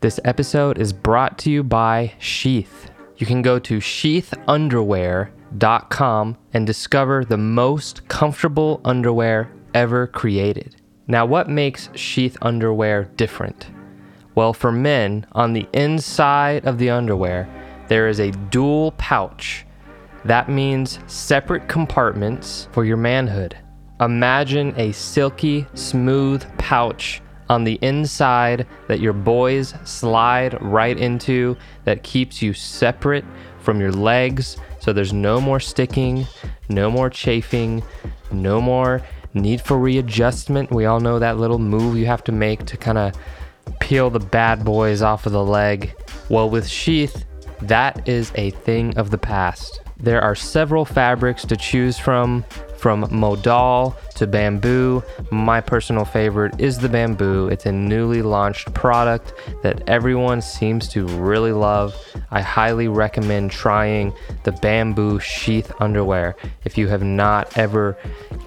This episode is brought to you by Sheath. You can go to sheathunderwear.com and discover the most comfortable underwear ever created. Now, what makes Sheath underwear different? Well, for men, on the inside of the underwear, there is a dual pouch. That means separate compartments for your manhood. Imagine a silky, smooth pouch on the inside that your boys slide right into that keeps you separate from your legs so there's no more sticking, no more chafing, no more need for readjustment. We all know that little move you have to make to kind of peel the bad boys off of the leg. Well, with Sheath, that is a thing of the past. There are several fabrics to choose from, from modal to bamboo. My personal favorite is the bamboo. It's a newly launched product that everyone seems to really love. I highly recommend trying the bamboo sheath underwear if you have not ever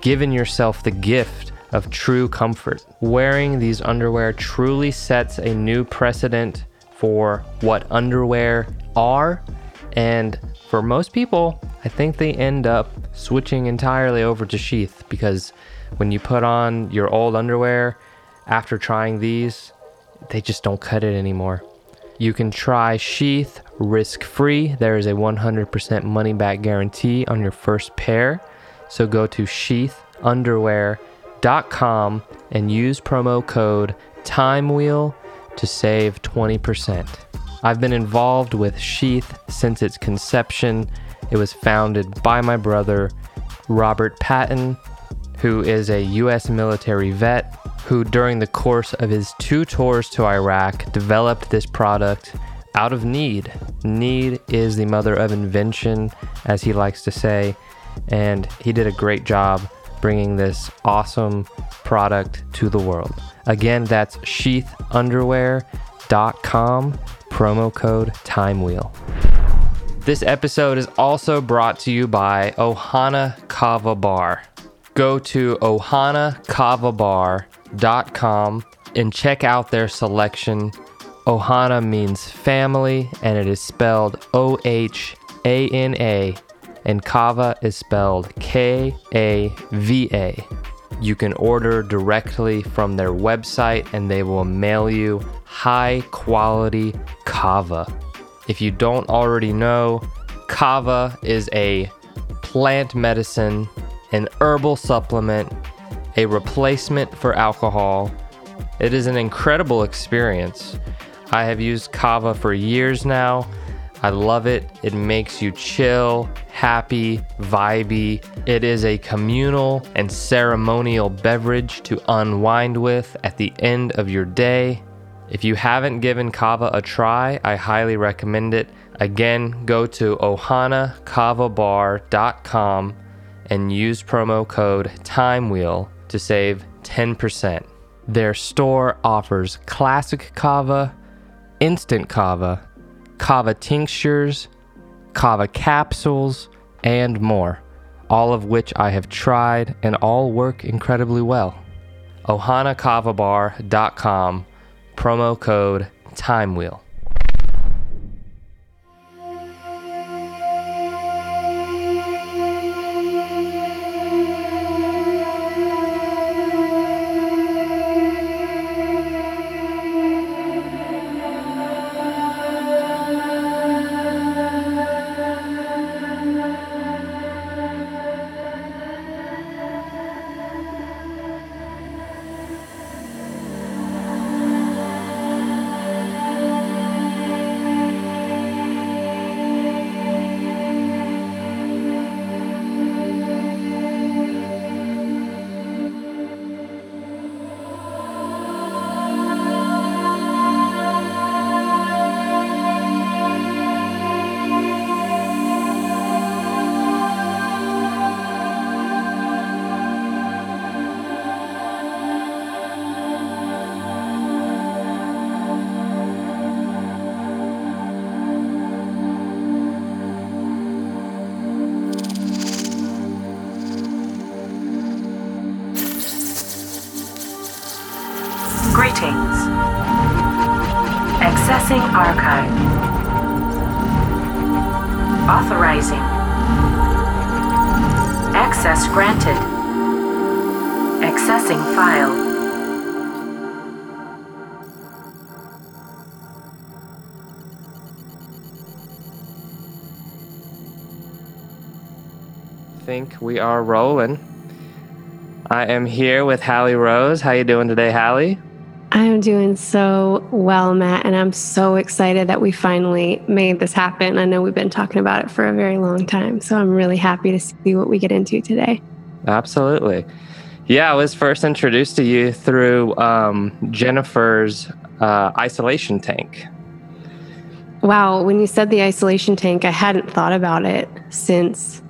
given yourself the gift of true comfort. Wearing these underwear truly sets a new precedent for what underwear are and for most people, I think they end up switching entirely over to sheath because when you put on your old underwear after trying these, they just don't cut it anymore. You can try sheath risk free. There is a 100% money back guarantee on your first pair. So go to sheathunderwear.com and use promo code TIMEWHEEL to save 20%. I've been involved with Sheath since its conception. It was founded by my brother, Robert Patton, who is a U.S. military vet who, during the course of his two tours to Iraq, developed this product out of need. Need is the mother of invention, as he likes to say, and he did a great job bringing this awesome product to the world. Again, that's sheathunderwear.com promo code TIMEWHEEL. This episode is also brought to you by Ohana Kava Bar. Go to ohanakavabar.com and check out their selection. Ohana means family and it is spelled O H A N A, and Kava is spelled K A V A. You can order directly from their website and they will mail you high quality kava. If you don't already know, kava is a plant medicine, an herbal supplement, a replacement for alcohol. It is an incredible experience. I have used kava for years now. I love it. It makes you chill, happy, vibey. It is a communal and ceremonial beverage to unwind with at the end of your day. If you haven't given Kava a try, I highly recommend it. Again, go to ohanakavabar.com and use promo code TIMEWHEEL to save 10%. Their store offers classic kava, instant kava, kava tinctures, kava capsules, and more, all of which I have tried and all work incredibly well. ohanakavabar.com promo code TIMEWHEEL. Accessing archive. Authorizing. Access granted. Accessing file. think we are rolling. I am here with Hallie Rose. How you doing today, Hallie? I am doing so well, Matt, and I'm so excited that we finally made this happen. I know we've been talking about it for a very long time, so I'm really happy to see what we get into today. Absolutely. Yeah, I was first introduced to you through um, Jennifer's uh, isolation tank. Wow, when you said the isolation tank, I hadn't thought about it since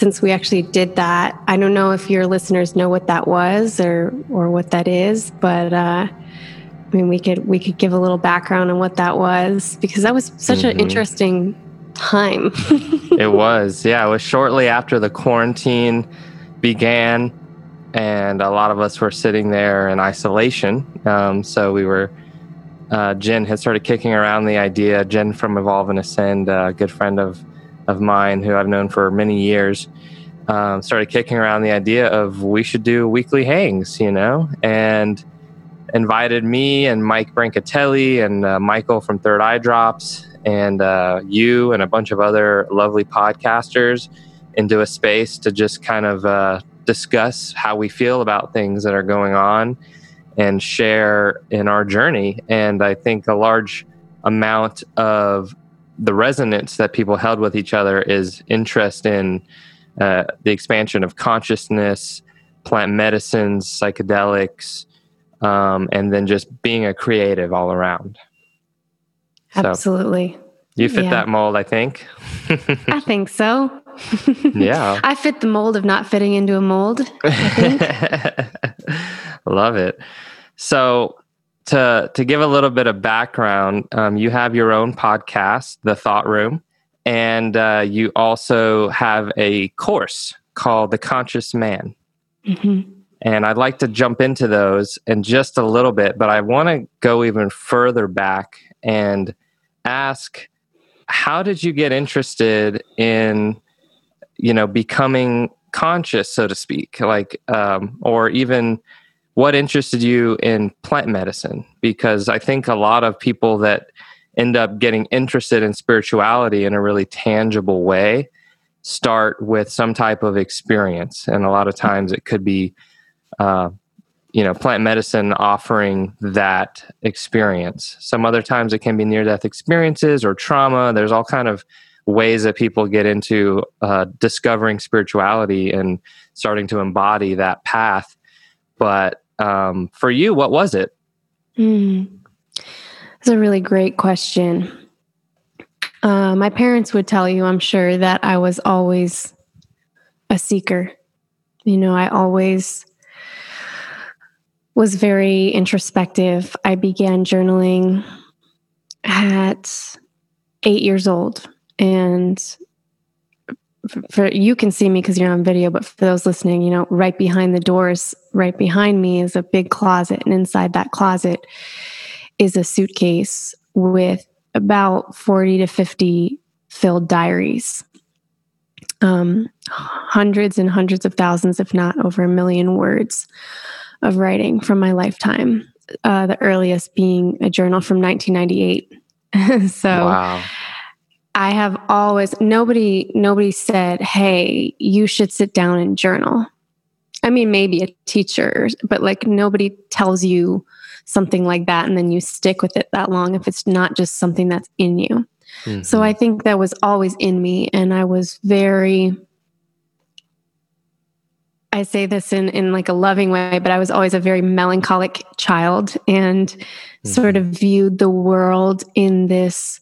since we actually did that. I don't know if your listeners know what that was or or what that is, but uh, I mean, we could we could give a little background on what that was because that was such mm-hmm. an interesting time. it was, yeah. It was shortly after the quarantine began, and a lot of us were sitting there in isolation. Um, so we were. Uh, Jen had started kicking around the idea. Jen from Evolve and Ascend, a good friend of of mine who I've known for many years um, started kicking around the idea of we should do weekly hangs, you know, and invited me and Mike Brancatelli and uh, Michael from Third Eye Drops and uh, you and a bunch of other lovely podcasters into a space to just kind of uh, discuss how we feel about things that are going on and share in our journey. And I think a large amount of the resonance that people held with each other is interest in uh, the expansion of consciousness, plant medicines, psychedelics, um, and then just being a creative all around. Absolutely. So you fit yeah. that mold, I think. I think so. yeah. I fit the mold of not fitting into a mold. Love it. So, to to give a little bit of background, um, you have your own podcast, The Thought Room, and uh, you also have a course called The Conscious Man. Mm-hmm. And I'd like to jump into those in just a little bit, but I want to go even further back and ask how did you get interested in you know becoming conscious so to speak like um, or even what interested you in plant medicine? Because I think a lot of people that end up getting interested in spirituality in a really tangible way start with some type of experience. And a lot of times it could be, uh, you know, plant medicine offering that experience. Some other times it can be near death experiences or trauma. There's all kind of ways that people get into uh, discovering spirituality and starting to embody that path but um, for you, what was it? Mm. That's a really great question. Uh, my parents would tell you, I'm sure, that I was always a seeker. You know, I always was very introspective. I began journaling at eight years old. And for you can see me because you're on video, but for those listening, you know, right behind the doors, right behind me is a big closet, and inside that closet is a suitcase with about 40 to 50 filled diaries. Um, hundreds and hundreds of thousands, if not over a million words of writing from my lifetime. Uh, the earliest being a journal from 1998. so, wow I have always nobody nobody said, "Hey, you should sit down and journal." I mean, maybe a teacher, but like nobody tells you something like that and then you stick with it that long if it's not just something that's in you. Mm-hmm. So I think that was always in me and I was very I say this in in like a loving way, but I was always a very melancholic child and mm-hmm. sort of viewed the world in this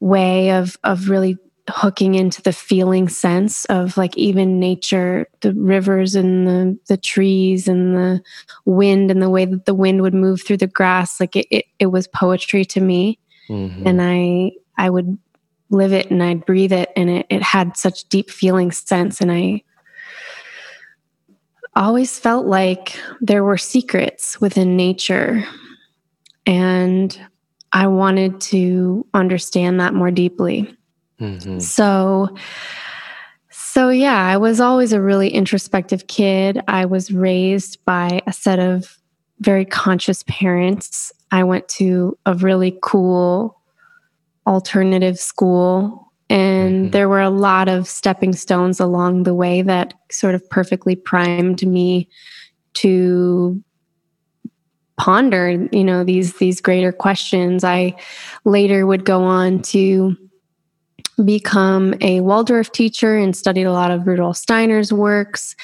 way of of really hooking into the feeling sense of like even nature the rivers and the the trees and the wind and the way that the wind would move through the grass like it it, it was poetry to me. Mm-hmm. and i i would live it and i'd breathe it and it, it had such deep feeling sense. And i always felt like there were secrets within nature. And I wanted to understand that more deeply. Mhm. So, so yeah, I was always a really introspective kid. I was raised by a set of very conscious parents. I went to a really cool alternative school, and Mhm. there were a lot of stepping stones along the way that sort of perfectly primed me to ponder, you know, these these greater questions. I later would go on to become a Waldorf teacher and studied a lot of Rudolf Steiner's works.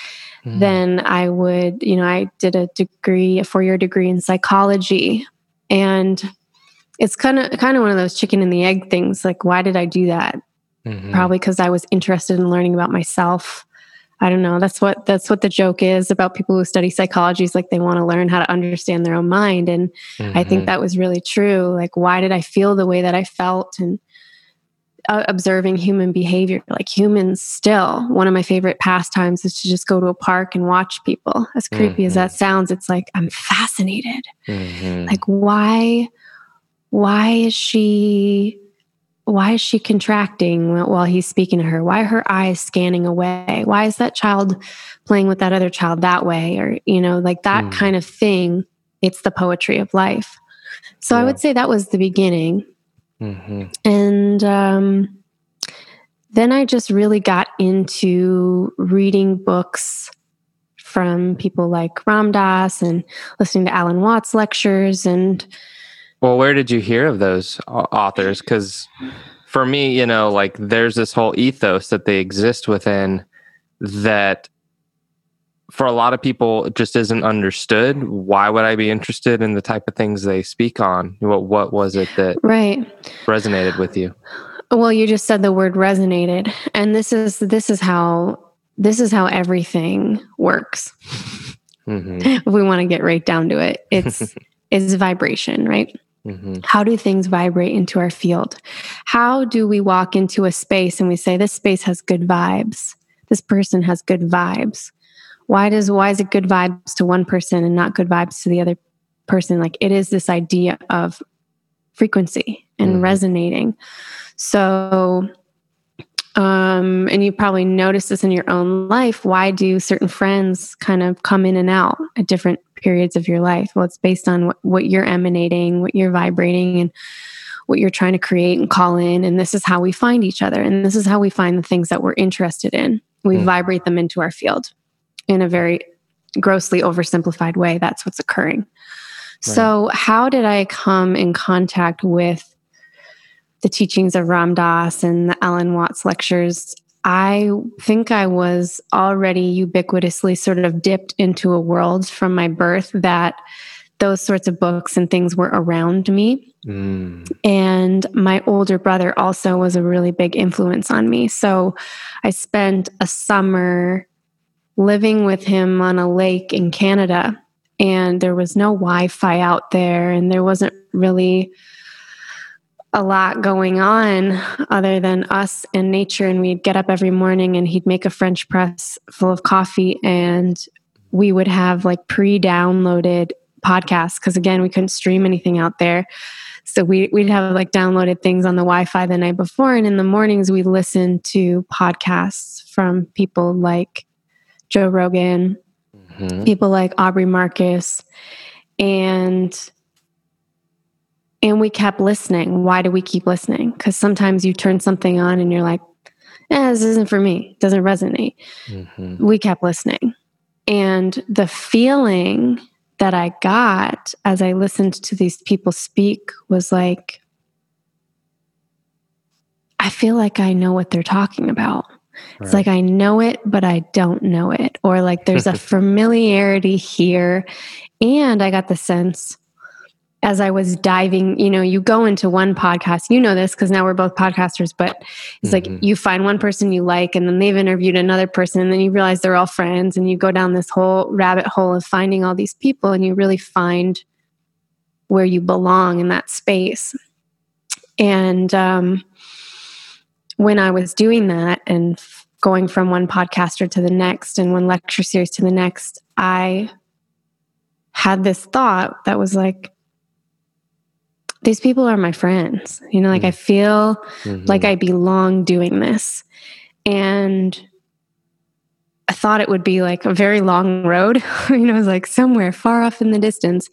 Mhm. Then I would, you know, I did a degree, a four year degree in psychology. And it's kind of kind of one of those chicken and the egg things. Like, why did I do that? Mhm. Probably because I was interested in learning about myself. I don't know. That's what that's what the joke is about people who study psychology. Is like they want to learn how to understand their own mind. And I think Mhm. that was really true. Like, why did I feel the way that I felt? And uh, observing human behavior, like humans still, one of my favorite pastimes is to just go to a park and watch people. As creepy as Mhm. that sounds, it's like I'm fascinated. Mhm. Like, why, why is she, why is she contracting while he's speaking to her? Why are her eyes scanning away? Why is that child playing with that other child that way? Or, you know, like that Mm. kind of thing. It's the poetry of life. So I would say that was the beginning. Mhm. And um, then I just really got into reading books from people like Ram Dass and listening to Alan Watts lectures. And Well, where did you hear of those authors? Because for me, you know, like there's this whole ethos that they exist within that for a lot of people it just isn't understood. Why would I be interested in the type of things they speak on? What what was it that right. resonated with you? Well, you just said the word resonated. And this is this is how this is how everything works. hmm If we want to get right down to it, it's it's vibration, right? Hmm How do things vibrate into our field? How do we walk into a space and we say, this space has good vibes? This person has good vibes. Why does why is it good vibes to one person and not good vibes to the other person? Like it is this idea of frequency and Mhm. resonating. So um and you probably notice this in your own life. Why do certain friends kind of come in and out at different periods of your life? Well it's based on what, what you're emanating what you're vibrating and what you're trying to create and call in. And this is how we find each other and this is how we find the things that we're interested in. We Mm. vibrate them into our field in a very grossly oversimplified way. That's what's occurring. So how did i come in contact with the teachings of Ram Dass and the Alan Watts lectures, I think I was already ubiquitously sort of dipped into a world from my birth that those sorts of books and things were around me. Mm. And my older brother also was a really big influence on me. So I spent a summer living with him on a lake in Canada. And there was no Wi Fi out there, and there wasn't really a lot going on other than us and nature. And we'd get up every morning and he'd make a French press full of coffee and we would have like pre downloaded podcasts because again, we couldn't stream anything out there. So we, we'd have like downloaded things on the Wi Fi the night before. And in the mornings, we listened to podcasts from people like Joe Rogan, Mhm. people like Aubrey Marcus, and and we kept listening. Why do we keep listening? Because sometimes you turn something on and you're like, eh, this isn't for me. It doesn't resonate. Mhm. We kept listening. And the feeling that I got as I listened to these people speak was like, I feel like I know what they're talking about. It's like I know it, but I don't know it. Or like there's a familiarity here. And I got the sense as I was diving, you know, you go into one podcast, you know this because now we're both podcasters, but it's like Mhm. you find one person you like and then they've interviewed another person and then you realize they're all friends and you go down this whole rabbit hole of finding all these people and you really find where you belong in that space. And um, when I was doing that and f- going from one podcaster to the next and one lecture series to the next, I had this thought that was like, these people are my friends. You know, like I feel Mhm. like I belong doing this. And I thought it would be like a very long road, you know, it was like somewhere far off in the distance.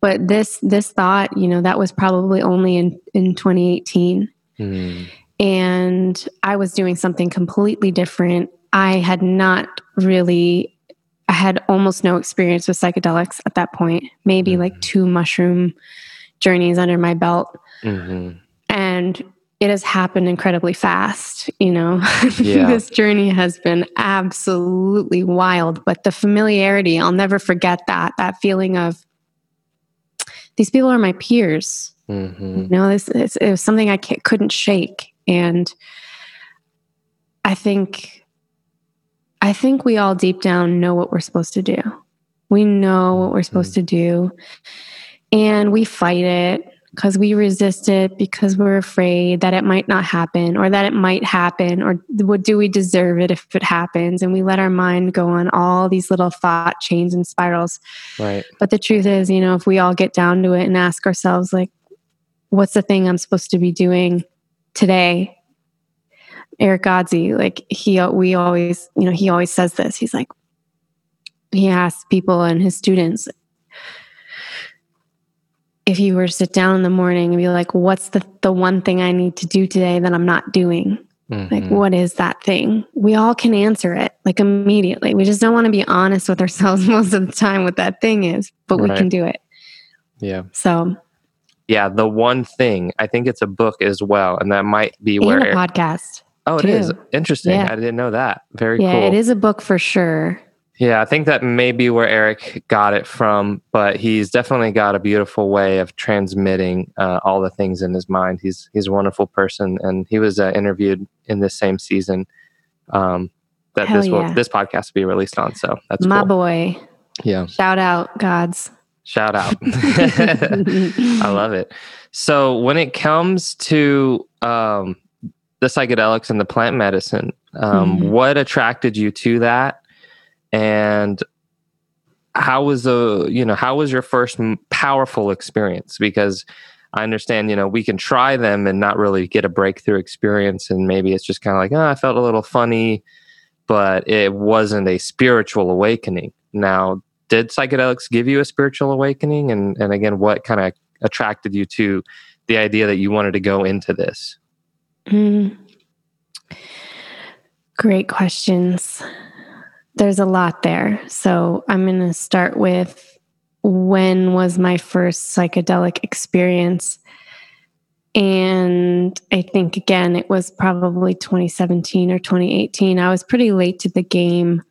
But this this thought, you know, that was probably only in in 2018 Mm. and I was doing something completely different. I had not really I had almost no experience with psychedelics at that point. Maybe like two mushroom journeys under my belt. Mhm. and it has happened incredibly fast you know? Yeah. this journey has been absolutely wild but the familiarity i'll never forget that that feeling of these people are my peers. Mhm. you know this it's, it was something i couldn't shake. And i think i think we all deep down know what we're supposed to do. We know what we're supposed to do and we fight it because we resist it because we're afraid that it might not happen or that it might happen or what do we deserve it if it happens? And we let our mind go on all these little thought chains and spirals. Right. but the truth is you know if we all get down to it and ask ourselves like what's the thing i'm supposed to be doing today? Eric Godsey like he we always you know he always says this. He's like he asks people and his students if you were to sit down in the morning and be like what's the the one thing i need to do today that i'm not doing like Mhm. what is that thing we all can answer it like immediately we just don't want to be honest with ourselves most of the time what that thing is but we can do it yeah. so Yeah. The one thing, I think it's a book as well. And that might be and where. podcast oh, it is too. Interesting. Yeah. I didn't know that. Very yeah cool. it is a book for sure Yeah, I think that may be where Eric got it from, but he's definitely got a beautiful way of transmitting uh, all the things in his mind. He's he's a wonderful person, and he was uh, interviewed in this same season um, that Hell this will, yeah. this podcast will be released on. So that's my cool. boy Yeah, shout out gods shout out. I love it. So when it comes to um, the psychedelics and the plant medicine, um, Mhm. what attracted you to that, and how was the you know how was your first powerful experience? Because I understand you know we can try them and not really get a breakthrough experience, and maybe it's just kind of like oh I felt a little funny, but it wasn't a spiritual awakening. Now, did psychedelics give you a spiritual awakening? And and again, what kind of attracted you to the idea that you wanted to go into this? Mm. Great questions. There's a lot there. So I'm going to start with when was my first psychedelic experience? And I think, again, it was probably 2017 or 2018. I was pretty late to the game.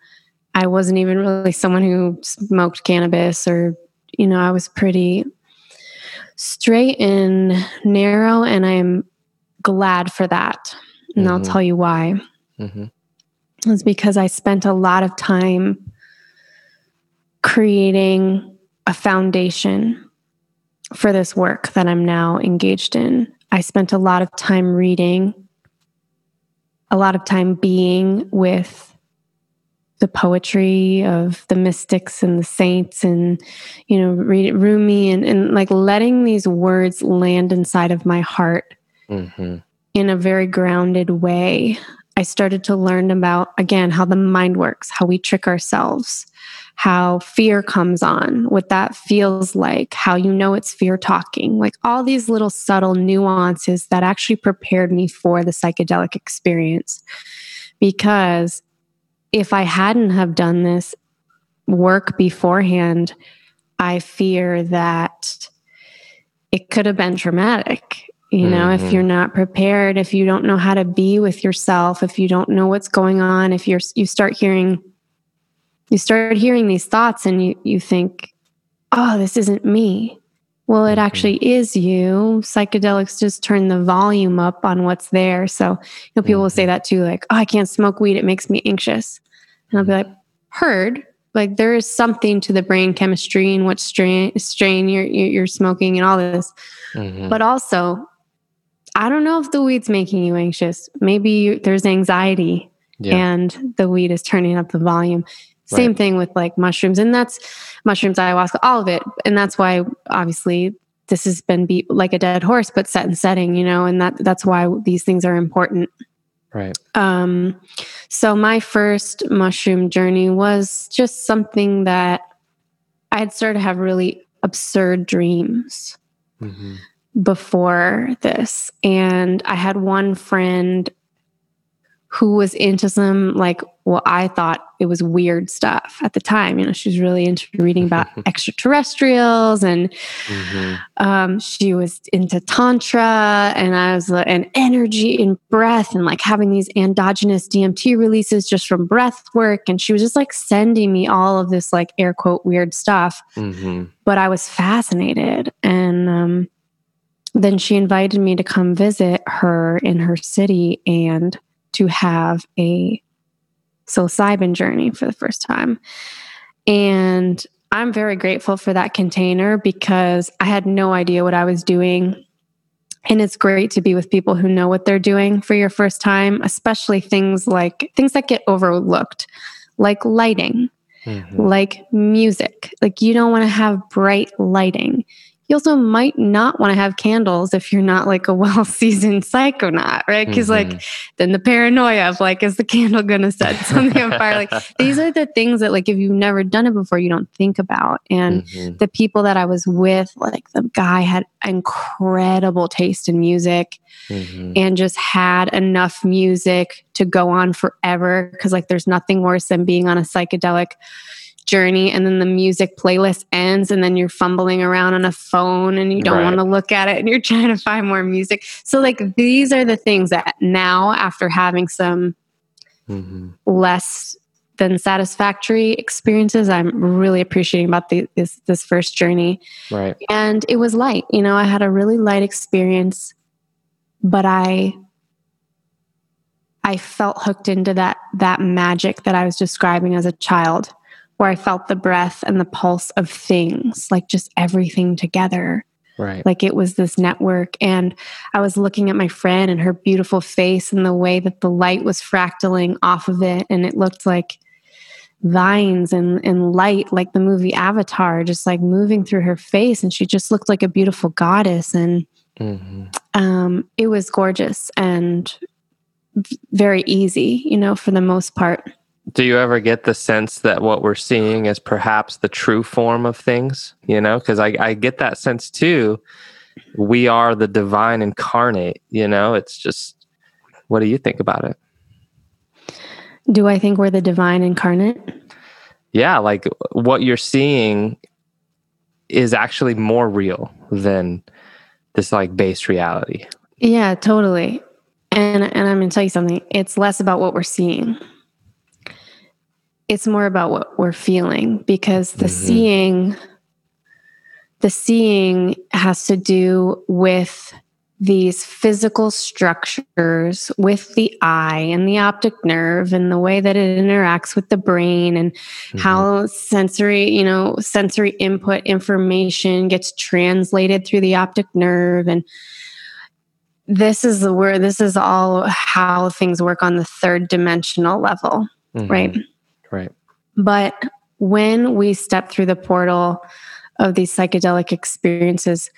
I wasn't even really someone who smoked cannabis or, you know, I was pretty straight and narrow. And I'm glad for that. And I'll Mhm. tell you why. hmm It's because I spent a lot of time creating a foundation for this work that I'm now engaged in. I spent a lot of time reading, a lot of time being with the poetry of the mystics and the saints and you know read it Rumi and, and like letting these words land inside of my heart hmm in a very grounded way. I started to learn about, again, how the mind works, how we trick ourselves, how fear comes on, what that feels like, how you know it's fear talking, like all these little subtle nuances that actually prepared me for the psychedelic experience. Because if I hadn't have done this work beforehand, I fear that it could have been traumatic. You know, Mhm. if you're not prepared, if you don't know how to be with yourself, if you don't know what's going on, if you're you start hearing you start hearing these thoughts and you you think, "Oh, this isn't me." Well, it Mhm. actually is you. Psychedelics just turn the volume up on what's there. So, you know, people will say that too, like, "Oh, I can't smoke weed; it makes me anxious." And I'll be like, "Heard." Like there is something to the brain chemistry and what strain strain you're you're smoking and all this. hmm But also, I don't know if the weed's making you anxious. Maybe you, there's anxiety yeah. and the weed is turning up the volume. Same Right. thing with like mushrooms, and that's mushrooms, ayahuasca, all of it. And that's why, obviously, this has been beat like a dead horse, but set and setting, you know, and that that's why these things are important. Right. Um, so my first mushroom journey was just something that I had started to have really absurd dreams hmm before this. And I had one friend who was into some like well I thought it was weird stuff at the time. You know, she was really into reading about extraterrestrials and hmm um, she was into tantra and i was like and energy and breath and like having these endogenous dmt releases just from breath work and she was just like sending me all of this like air quote weird stuff hmm but i was fascinated and um, then she invited me to come visit her in her city and to have a psilocybin journey for the first time and I'm very grateful for that container because I had no idea what I was doing. And it's great to be with people who know what they're doing for your first time, especially things like things that get overlooked, like lighting, hmm like music. Like you don't want to have bright lighting. You also might not want to have candles if you're not like a well seasoned psychonaut, right? Because like then the paranoia of like, is the candle gonna set something on fire? Like these are the things that like if you've never done it before, you don't think about. And Mhm. the people that I was with, like the guy had incredible taste in music Mhm. and just had enough music to go on forever. Cause like there's nothing worse than being on a psychedelic journey and then the music playlist ends and then you're fumbling around on a phone and you don't Right. want to look at it and you're trying to find more music. So like these are the things that now after having some Mhm. less than satisfactory experiences I'm really appreciating about the, this this first journey Right. and it was light you know i had a really light experience but i i felt hooked into that that magic that i was describing as a child where i felt the breath and the pulse of things like just everything together. Right. like it was this network. And i was looking at my friend and her beautiful face and the way that the light was fractaling off of it. And it looked like vines and, and light like the movie avatar just like moving through her face. And she just looked like a beautiful goddess. And hmm um, it was gorgeous and v- very easy you know for the most part Do you ever get the sense that what we're seeing is perhaps the true form of things? You know, because I, I get that sense too. We are the divine incarnate, you know, it's just, what do you think about it? do i think we're the divine incarnate Yeah, like what you're seeing is actually more real than this like base reality. Yeah, totally. And and I'm to tell you something. It's less about what we're seeing. It's more about what we're feeling because the Mhm. seeing the seeing has to do with these physical structures with the eye and the optic nerve and the way that it interacts with the brain and how sensory you know sensory input information gets translated through the optic nerve and this is the where this is all how things work on the third dimensional level Mhm. right Right. but when we step through the portal of these psychedelic experiences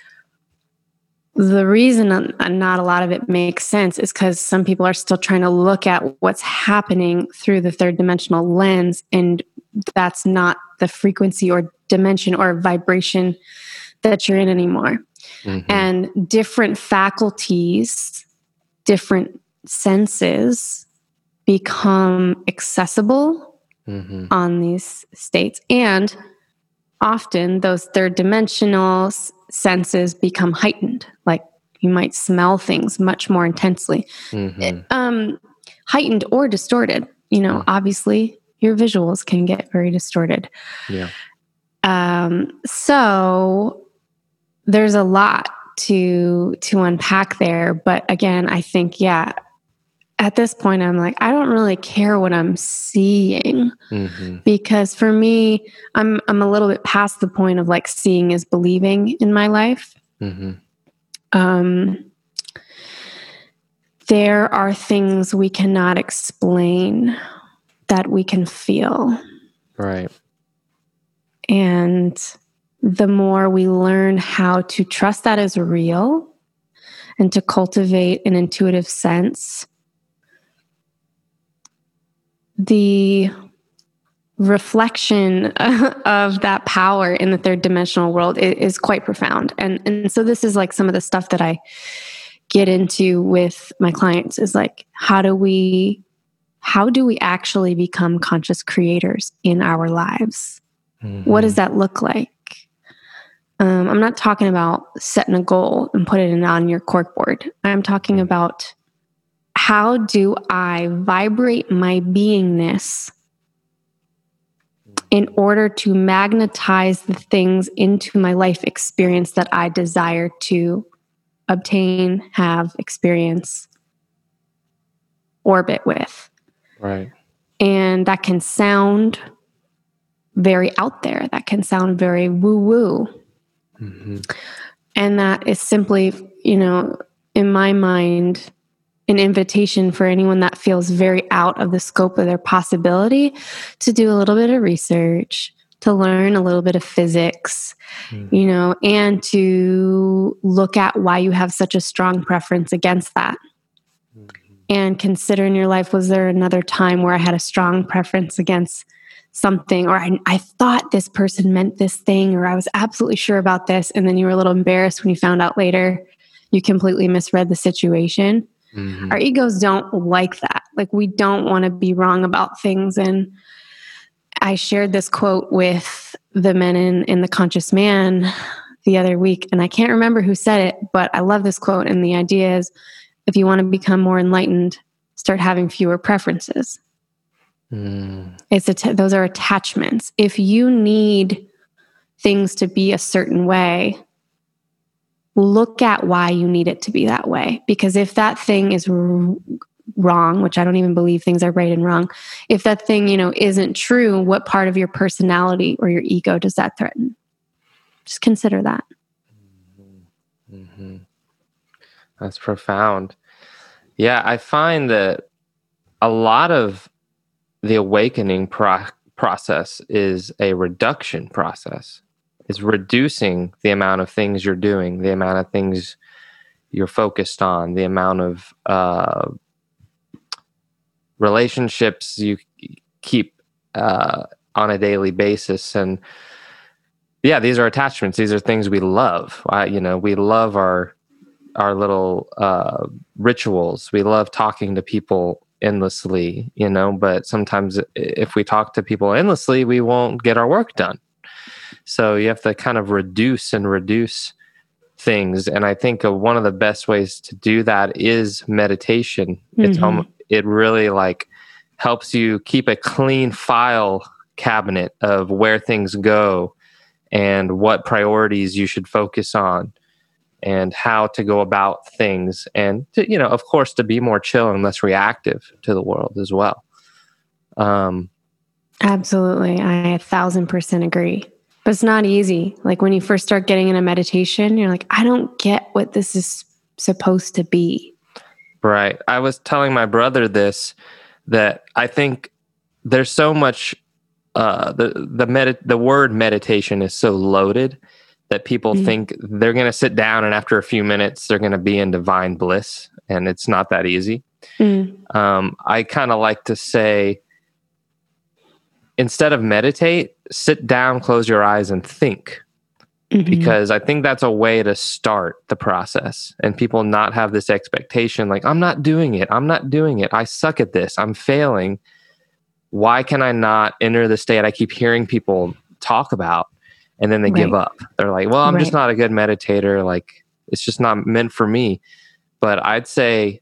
the reason not a lot of it makes sense is because some people are still trying to look at what's happening through the third dimensional lens and that's not the frequency or dimension or vibration that you're in anymore Mhm. and different faculties, different senses become accessible Mhm. on these states. And often those third dimensional s- senses become heightened. Like you might smell things much more intensely, Mhm. um, heightened or distorted. You know, Mm. obviously your visuals can get very distorted. Yeah. Um, so there's a lot to to unpack there, but again, I think yeah, at this point I'm like I don't really care what I'm seeing Mhm. because for me I'm I'm a little bit past the point of like seeing is believing in my life. Mhm. Um there are things we cannot explain that we can feel Right. and the more we learn how to trust that as real and to cultivate an intuitive sense, the reflection of that power in the third dimensional world is, quite profound. And and so this is like some of the stuff that I get into with my clients is like how do we how do we actually become conscious creators in our lives? Mm-hmm. What does that look like? Um, I'm not talking about setting a goal and putting it on your corkboard. I'm talking mm-hmm. about how do I vibrate my beingness in order to magnetize the things into my life experience that I desire to obtain, have, experience, orbit with. Right. And that can sound very out there, that can sound very woo woo. Mm-hmm. And that is simply, you know, in my mind, an invitation for anyone that feels very out of the scope of their possibility to do a little bit of research, to learn a little bit of physics, mm. you know, and to look at why you have such a strong preference against that. Mm-hmm. And consider in your life, was there another time where I had a strong preference against something, or I, I thought this person meant this thing, or I was absolutely sure about this, and then you were a little embarrassed when you found out later you completely misread the situation? Mm-hmm. Our egos don't like that. Like we don't want to be wrong about things. And I shared this quote with the men in, in the conscious man the other week, and I can't remember who said it, but I love this quote. And the idea is if you want to become more enlightened, start having fewer preferences. Mm. It's a those are attachments. If you need things to be a certain way, look at why you need it to be that way. Because if that thing is r- wrong, which I don't even believe things are right and wrong, if that thing, you know, isn't true, what part of your personality or your ego does that threaten? Just consider that. Mm-hmm. That's profound. Yeah, I find that a lot of the awakening pro- process is a reduction process is reducing the amount of things you're doing, the amount of things you're focused on, the amount of uh, relationships you keep uh, on a daily basis. And yeah, these are attachments. These are things we love. I, you know, we love our our little uh, rituals. We love talking to people endlessly, you know, but sometimes if we talk to people endlessly, we won't get our work done. So you have to kind of reduce and reduce things. And I think one of the best ways to do that is meditation. Mm-hmm. It's um, it really like helps you keep a clean file cabinet of where things go and what priorities you should focus on and how to go about things and to, you know of course to be more chill and less reactive to the world as well um absolutely i a thousand percent agree but it's not easy. Like when you first start getting in a meditation, you're like, I don't get what this is supposed to be. Right. I was telling my brother this that I think there's so much uh the the med- the word meditation is so loaded that people mm-hmm. think they're going to sit down and after a few minutes they're going to be in divine bliss and it's not that easy. Mm. Um, I kind of like to say instead of meditate, sit down, close your eyes, and think. Mm-hmm. Because I think that's a way to start the process and people not have this expectation like, I'm not doing it. I'm not doing it. I suck at this. I'm failing. Why can I not enter the state I keep hearing people talk about? And then they right. give up. They're like, well, I'm right. just not a good meditator. Like, it's just not meant for me. But I'd say,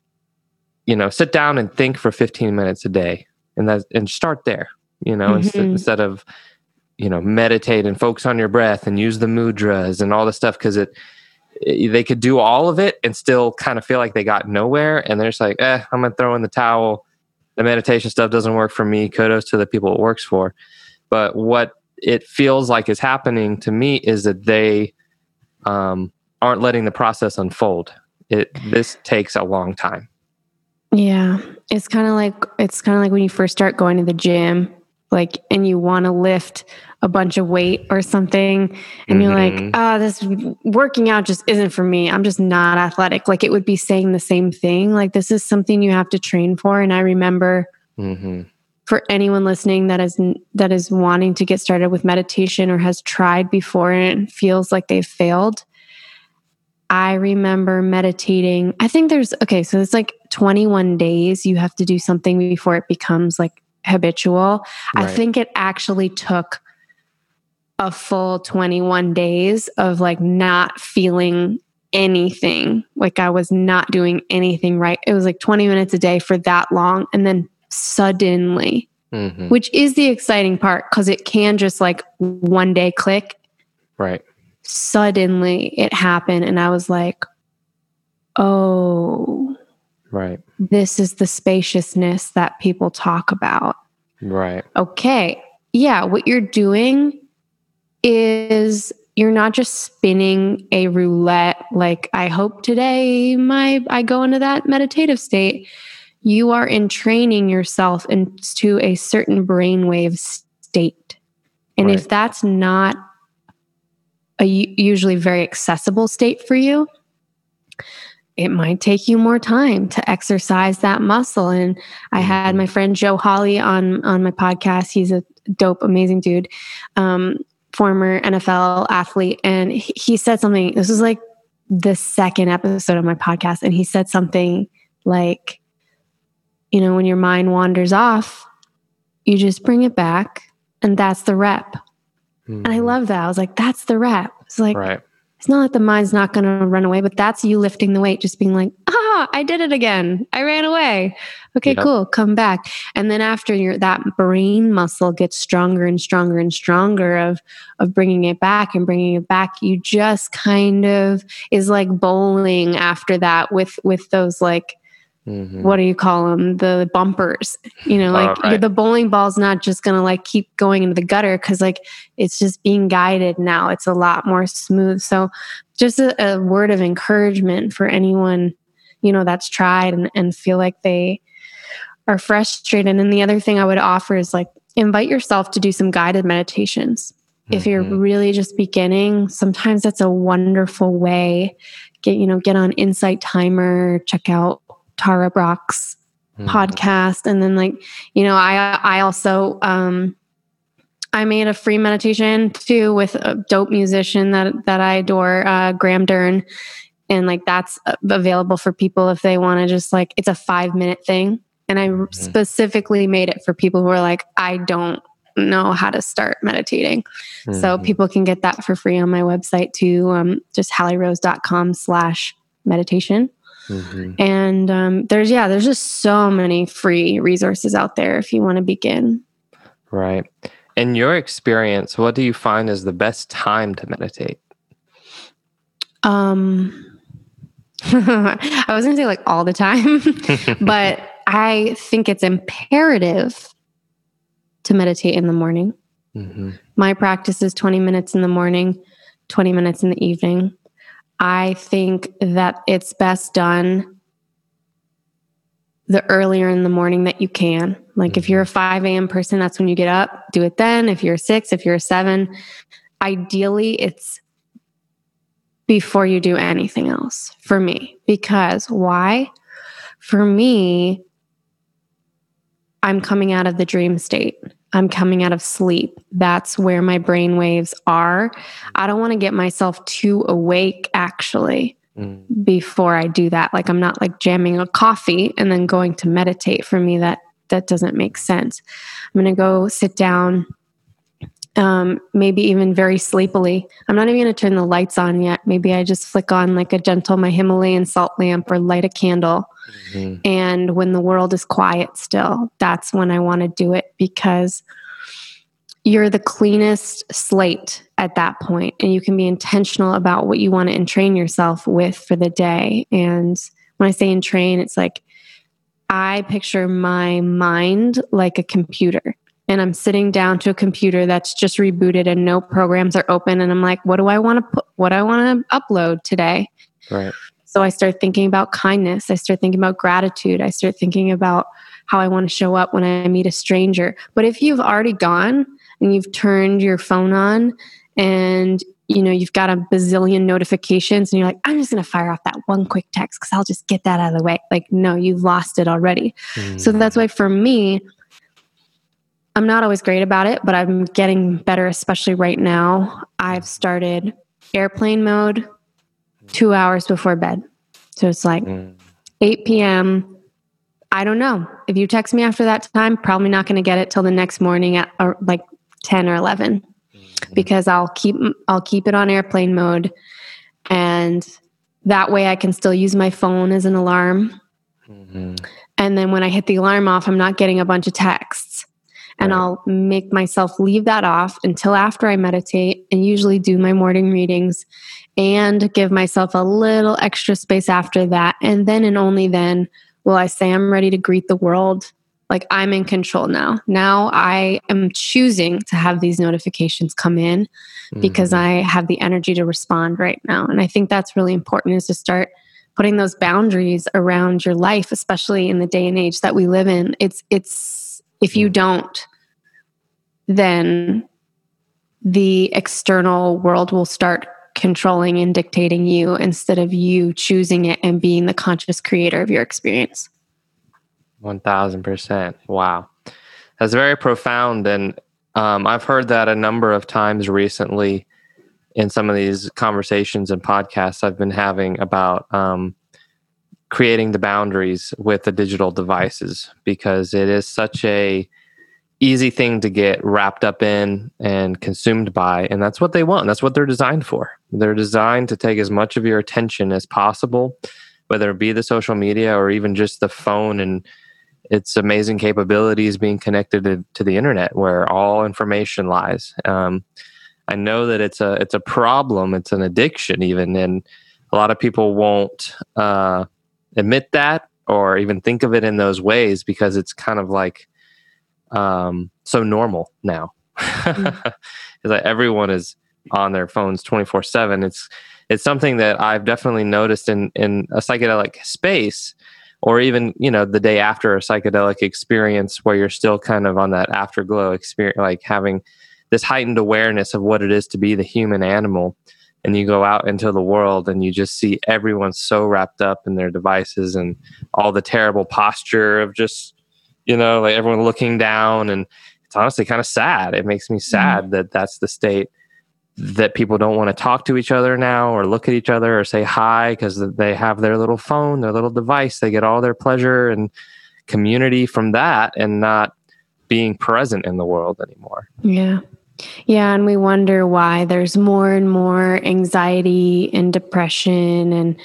you know, sit down and think for 15 minutes a day and that and start there you know, mm-hmm. instead, instead of, you know, meditate and focus on your breath and use the mudras and all the stuff because it, it, they could do all of it and still kind of feel like they got nowhere. And they're just like, eh, I'm going to throw in the towel. The meditation stuff doesn't work for me. Kudos to the people it works for. But what it feels like is happening to me is that they um, aren't letting the process unfold. It this takes a long time. Yeah, it's kind of like it's kind of like when you first start going to the gym like and you want to lift a bunch of weight or something and you're like oh this working out just isn't for me. I'm just not athletic. Like it would be saying the same thing. Like this is something you have to train for and i remember hmm for anyone listening that is that is wanting to get started with meditation or has tried before and feels like they've failed i remember meditating. I think there's okay so it's like 21 days you have to do something before it becomes like habitual. I think it actually took a full 21 days of like not feeling anything. Like i was not doing anything right. It was like 20 minutes a day for that long and then suddenly hmm which is the exciting part because it can just like one day click. Right. Suddenly it happened, and I was like, oh, Right. this is the spaciousness that people talk about. Right. Okay. Yeah. What you're doing is you're not just spinning a roulette like I hope today my I go into that meditative state. You are entraining yourself into a certain brainwave state. And if that's not a usually very accessible state for you, it might take you more time to exercise that muscle. And I had Mhm. my friend Joe Holly on on my podcast. He's a dope, amazing dude, um, former NFL athlete, and he, he said something. This was like the second episode of my podcast, and he said something like, "You know, when your mind wanders off, you just bring it back, and that's the rep." And I Mhm. love that. I was like, "That's the rep." It's like Right. It's not like the mind's not going to run away, but that's you lifting the weight, just being like, ah, I did it again. I ran away. Okay, Yep. cool. Come back. And then after your that brain muscle gets stronger and stronger and stronger of of bringing it back and bringing it back, you just kind of is like bowling after that with with those like Mhm. what do you call them the bumpers you know like Oh, right. the bowling ball's not just gonna like keep going into the gutter because like it's just being guided now it's a lot more smooth so just a, a word of encouragement for anyone you know that's tried and, and feel like they are frustrated and the other thing i would offer is like invite yourself to do some guided meditations if you're Mhm. really just beginning sometimes that's a wonderful way get you know get on insight timer check out tara brach's Mhm. podcast. And then like you know i i also um i made a free meditation too with a dope musician that that i adore uh graham dern. And like that's available for people if they want to just like it's a five minute thing. And i specifically made it for people who are like i don't know how to start meditating. So Mhm. people can get that for free on my website too um, just hallierose.com slash meditation Mhm. and um, there's yeah there's just so many free resources out there if you want to begin Right. In your experience, what do you find is the best time to meditate? um i was gonna say like all the time but i think it's imperative to meditate in the morning Mhm. my practice is 20 minutes in the morning 20 minutes in the evening i think that it's best done the earlier in the morning that you can. Like if you're a mm-hmm. 5 a.m person that's when you get up do it then. If you're a 6 if you're a 7 ideally it's before you do anything else for me. Because why? For me i'm coming out of the dream state I'm coming out of sleep. That's where my brain waves are. I don't want to get myself too awake actually Mm. before I do that. Like I'm not like jamming a coffee and then going to meditate. For me that that doesn't make sense. I'm going to go sit down um maybe even very sleepily. I'm not even going to turn the lights on yet. Maybe I just flick on like a gentle my Himalayan salt lamp or light a candle Mhm. and when the world is quiet still that's when i want to do it because you're the cleanest slate at that point and you can be intentional about what you want to entrain yourself with for the day and when i say entrain it's like i picture my mind like a computer and i'm sitting down to a computer that's just rebooted and no programs are open and i'm like what do i want to put what do i want to upload today Right. So I start thinking about kindness. I start thinking about gratitude. I start thinking about how I want to show up when I meet a stranger. But if you've already gone and you've turned your phone on and you know you've got a bazillion notifications and you're like i'm just going to fire off that one quick text because i'll just get that out of the way like no you've lost it already mm. so that's why for me i'm not always great about it but i'm getting better especially right now i've started airplane mode two hours before bed so it's like mm. 8 p.m i don't know if you text me after that time probably not going to get it till the next morning at or like 10 or 11 Mm-hmm. because I'll keep I'll keep it on airplane mode and that way I can still use my phone as an alarm. Mm-hmm. And then when I hit the alarm off, I'm not getting a bunch of texts. And right. I'll make myself leave that off until after I meditate and usually do my morning readings and give myself a little extra space after that. And then and only then will I say I'm ready to greet the world like I'm in control now. Now I am choosing to have these notifications come in mm-hmm. because I have the energy to respond right now. And I think that's really important is to start putting those boundaries around your life, especially in the day and age that we live in. It's it's if you don't, then the external world will start controlling and dictating you instead of you choosing it and being the conscious creator of your experience. 1000%. Wow. That's very profound. And um, I've heard that a number of times recently in some of these conversations and podcasts I've been having about um, creating the boundaries with the digital devices because it is such a easy thing to get wrapped up in and consumed by and that's what they want that's what they're designed for they're designed to take as much of your attention as possible whether it be the social media or even just the phone and its amazing capabilities being connected to, to the internet where all information lies. Um, I know that it's a it's a problem. It's an addiction even, and a lot of people won't uh, admit that or even think of it in those ways because it's kind of like um, so normal now. Mm. it's like everyone is on their phones twenty four seven. It's it's something that I've definitely noticed in in a psychedelic space or even you know the day after a psychedelic experience where you're still kind of on that afterglow experience like having this heightened awareness of what it is to be the human animal and you go out into the world and you just see everyone so wrapped up in their devices and all the terrible posture of just you know like everyone looking down and it's honestly kind of sad it makes me sad mm-hmm. that that's the state that people don't want to talk to each other now or look at each other or say hi because they have their little phone, their little device. They get all their pleasure and community from that and not being present in the world anymore. Yeah. Yeah. And we wonder why there's more and more anxiety and depression and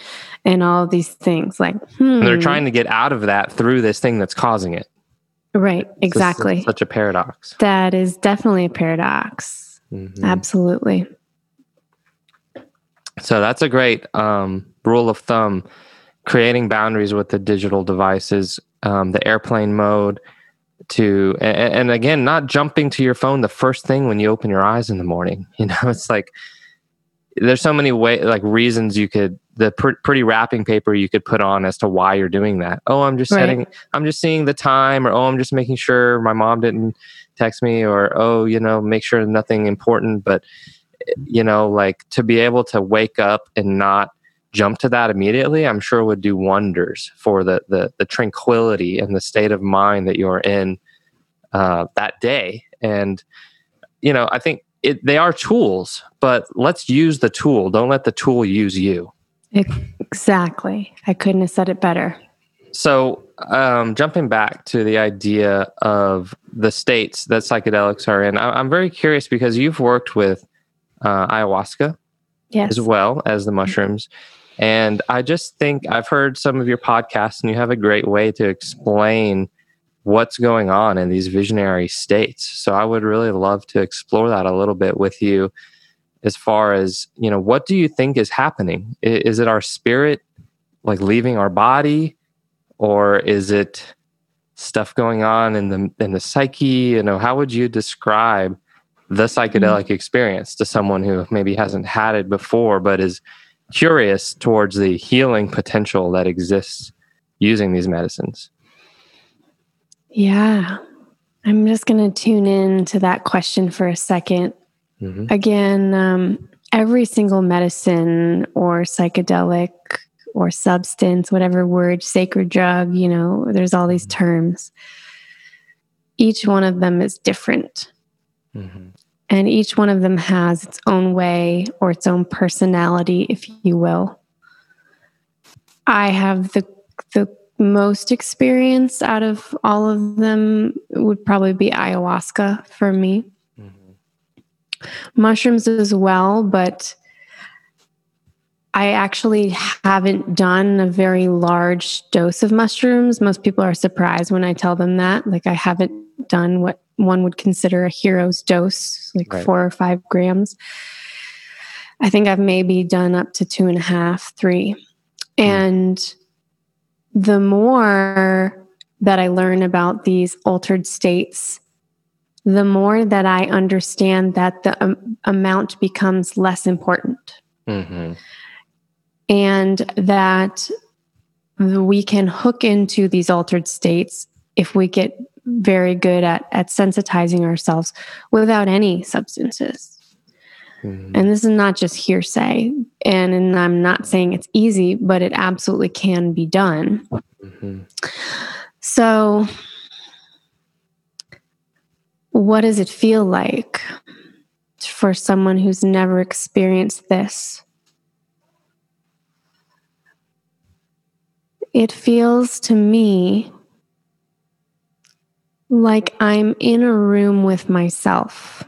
and all these things like hmm. they're trying to get out of that through this thing that's causing it right exactly such a paradox that is definitely a paradox Mm-hmm. Absolutely. So that's a great um, rule of thumb. Creating boundaries with the digital devices, um, the airplane mode, to and, and, again, not jumping to your phone the first thing when you open your eyes in the morning. You know, it's like there's so many way like reasons you could the pr- pretty wrapping paper you could put on as to why you're doing that. Oh, I'm just right. setting. I'm just seeing the time, or oh, I'm just making sure my mom didn't text me or oh you know make sure nothing important but you know like to be able to wake up and not jump to that immediately i'm sure would do wonders for the the, the tranquility and the state of mind that you're in uh, that day and you know i think it, they are tools but let's use the tool don't let the tool use you exactly i couldn't have said it better so, um, jumping back to the idea of the states that psychedelics are in, I- am very curious because you've worked with uh, ayahuasca yes. as well as the mushrooms. And I just think I've heard some of your podcasts, and you have a great way to explain what's going on in these visionary states. So, I would really love to explore that a little bit with you as far as, you know, what do you think is happening? Is it our spirit like leaving our body? or is it stuff going on in the in the psyche you know how would you describe the psychedelic mm-hmm. experience to someone who maybe hasn't had it before but is curious towards the healing potential that exists using these medicines Yeah. I'm just going to tune in to that question for a 2nd Mhm. Again, um, every single medicine or psychedelic or substance, whatever word, sacred drug, you know, there's all these terms. Each one of them is different. Mhm. And each one of them has its own way or its own personality, if you will. I have the the most experience out of all of them would probably be ayahuasca for me. Mhm. Mushrooms as well, but I actually haven't done a very large dose of mushrooms. Most people are surprised when I tell them that. Like I haven't done what one would consider a hero's dose, like Right. four or five grams. I think I've maybe done up to two and a half, three. And the more that I learn about these altered states, the more that I understand that the um, amount becomes less important Mhm. and that we can hook into these altered states if we get very good at, at sensitizing ourselves without any substances. Mhm. And this is not just hearsay. And, and I'm not saying it's easy, but it absolutely can be done. Mhm. So, what does it feel like for someone who's never experienced this? It feels to me like I'm in a room with myself,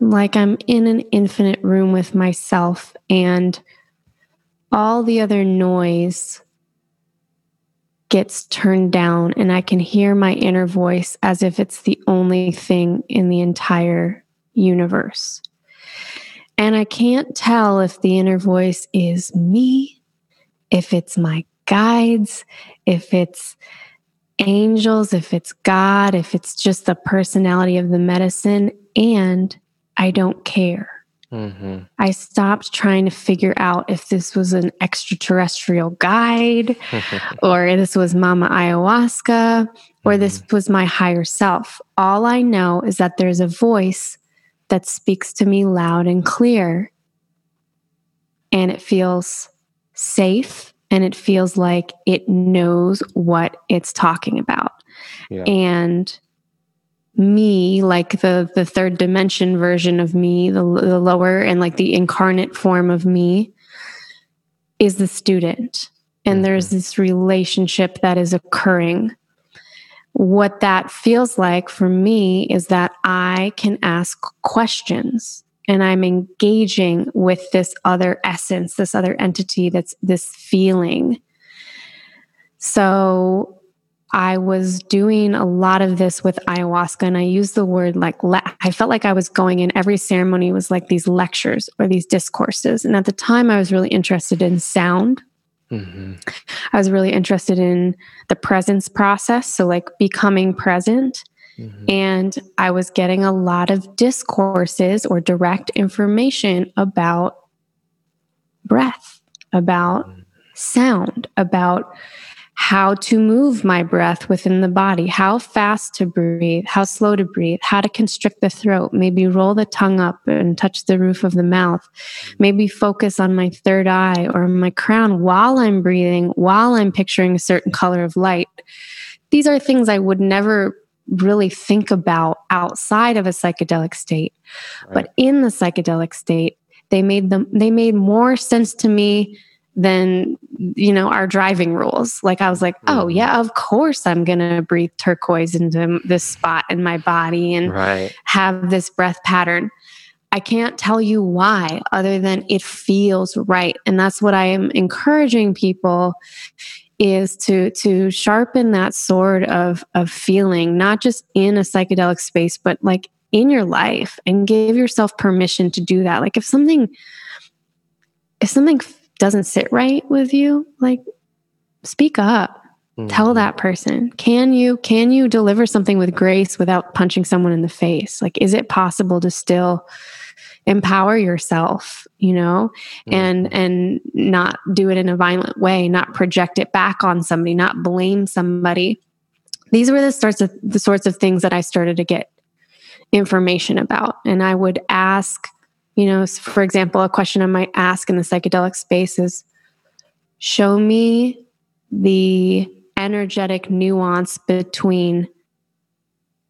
like I'm in an infinite room with myself, and all the other noise gets turned down and I can hear my inner voice as if it's the only thing in the entire universe. And I can't tell if the inner voice is me, if it's my guides, if it's angels, if it's God, if it's just the personality of the medicine. And I don't care. Mhm. I stopped trying to figure out if this was an extraterrestrial guide or this was Mama Ayahuasca, or this was my higher self. All I know is that there's a voice that speaks to me loud and clear, and it feels safe and it feels like it knows what it's talking about. Yeah. And me, like the the third dimension version of me, the, the lower and like the incarnate form of me, is the student. And mm-hmm. there's this relationship that is occurring. What that feels like for me is that I can ask questions and I'm engaging with this other essence, this other entity that's this feeling. So I was doing a lot of this with ayahuasca, and I used the word like, le- I felt like I was going in every ceremony was like these lectures or these discourses. And at the time, I was really interested in sound. Mhm. I was really interested in the presence process. So, like becoming present. Mhm. And I was getting a lot of discourses or direct information about breath, about sound, about how to move my breath within the body, how fast to breathe, how slow to breathe, how to constrict the throat, maybe roll the tongue up and touch the roof of the mouth, maybe focus on my third eye or my crown while I'm breathing, while I'm picturing a certain color of light. These are things I would never really think about outside of a psychedelic state. But in the psychedelic state, they made them they made more sense to me than you know our driving rules like i was like oh Mhm. yeah of course i'm gonna breathe turquoise into this spot in my body and Right. have this breath pattern i can't tell you why other than it feels right and that's what i am encouraging people is to to sharpen that sword of of feeling not just in a psychedelic space but like in your life and give yourself permission to do that like if something if something doesn't sit right with you like speak up. Tell Mhm. that person can you can you deliver something with grace without punching someone in the face? Like is it possible to still empower yourself you know? And and not do it in a violent way not project it back on somebody not blame somebody. These were the sorts of the sorts of things that I started to get information about. And I would ask, you know, for example, a question I might ask in the psychedelic space is show me the energetic nuance between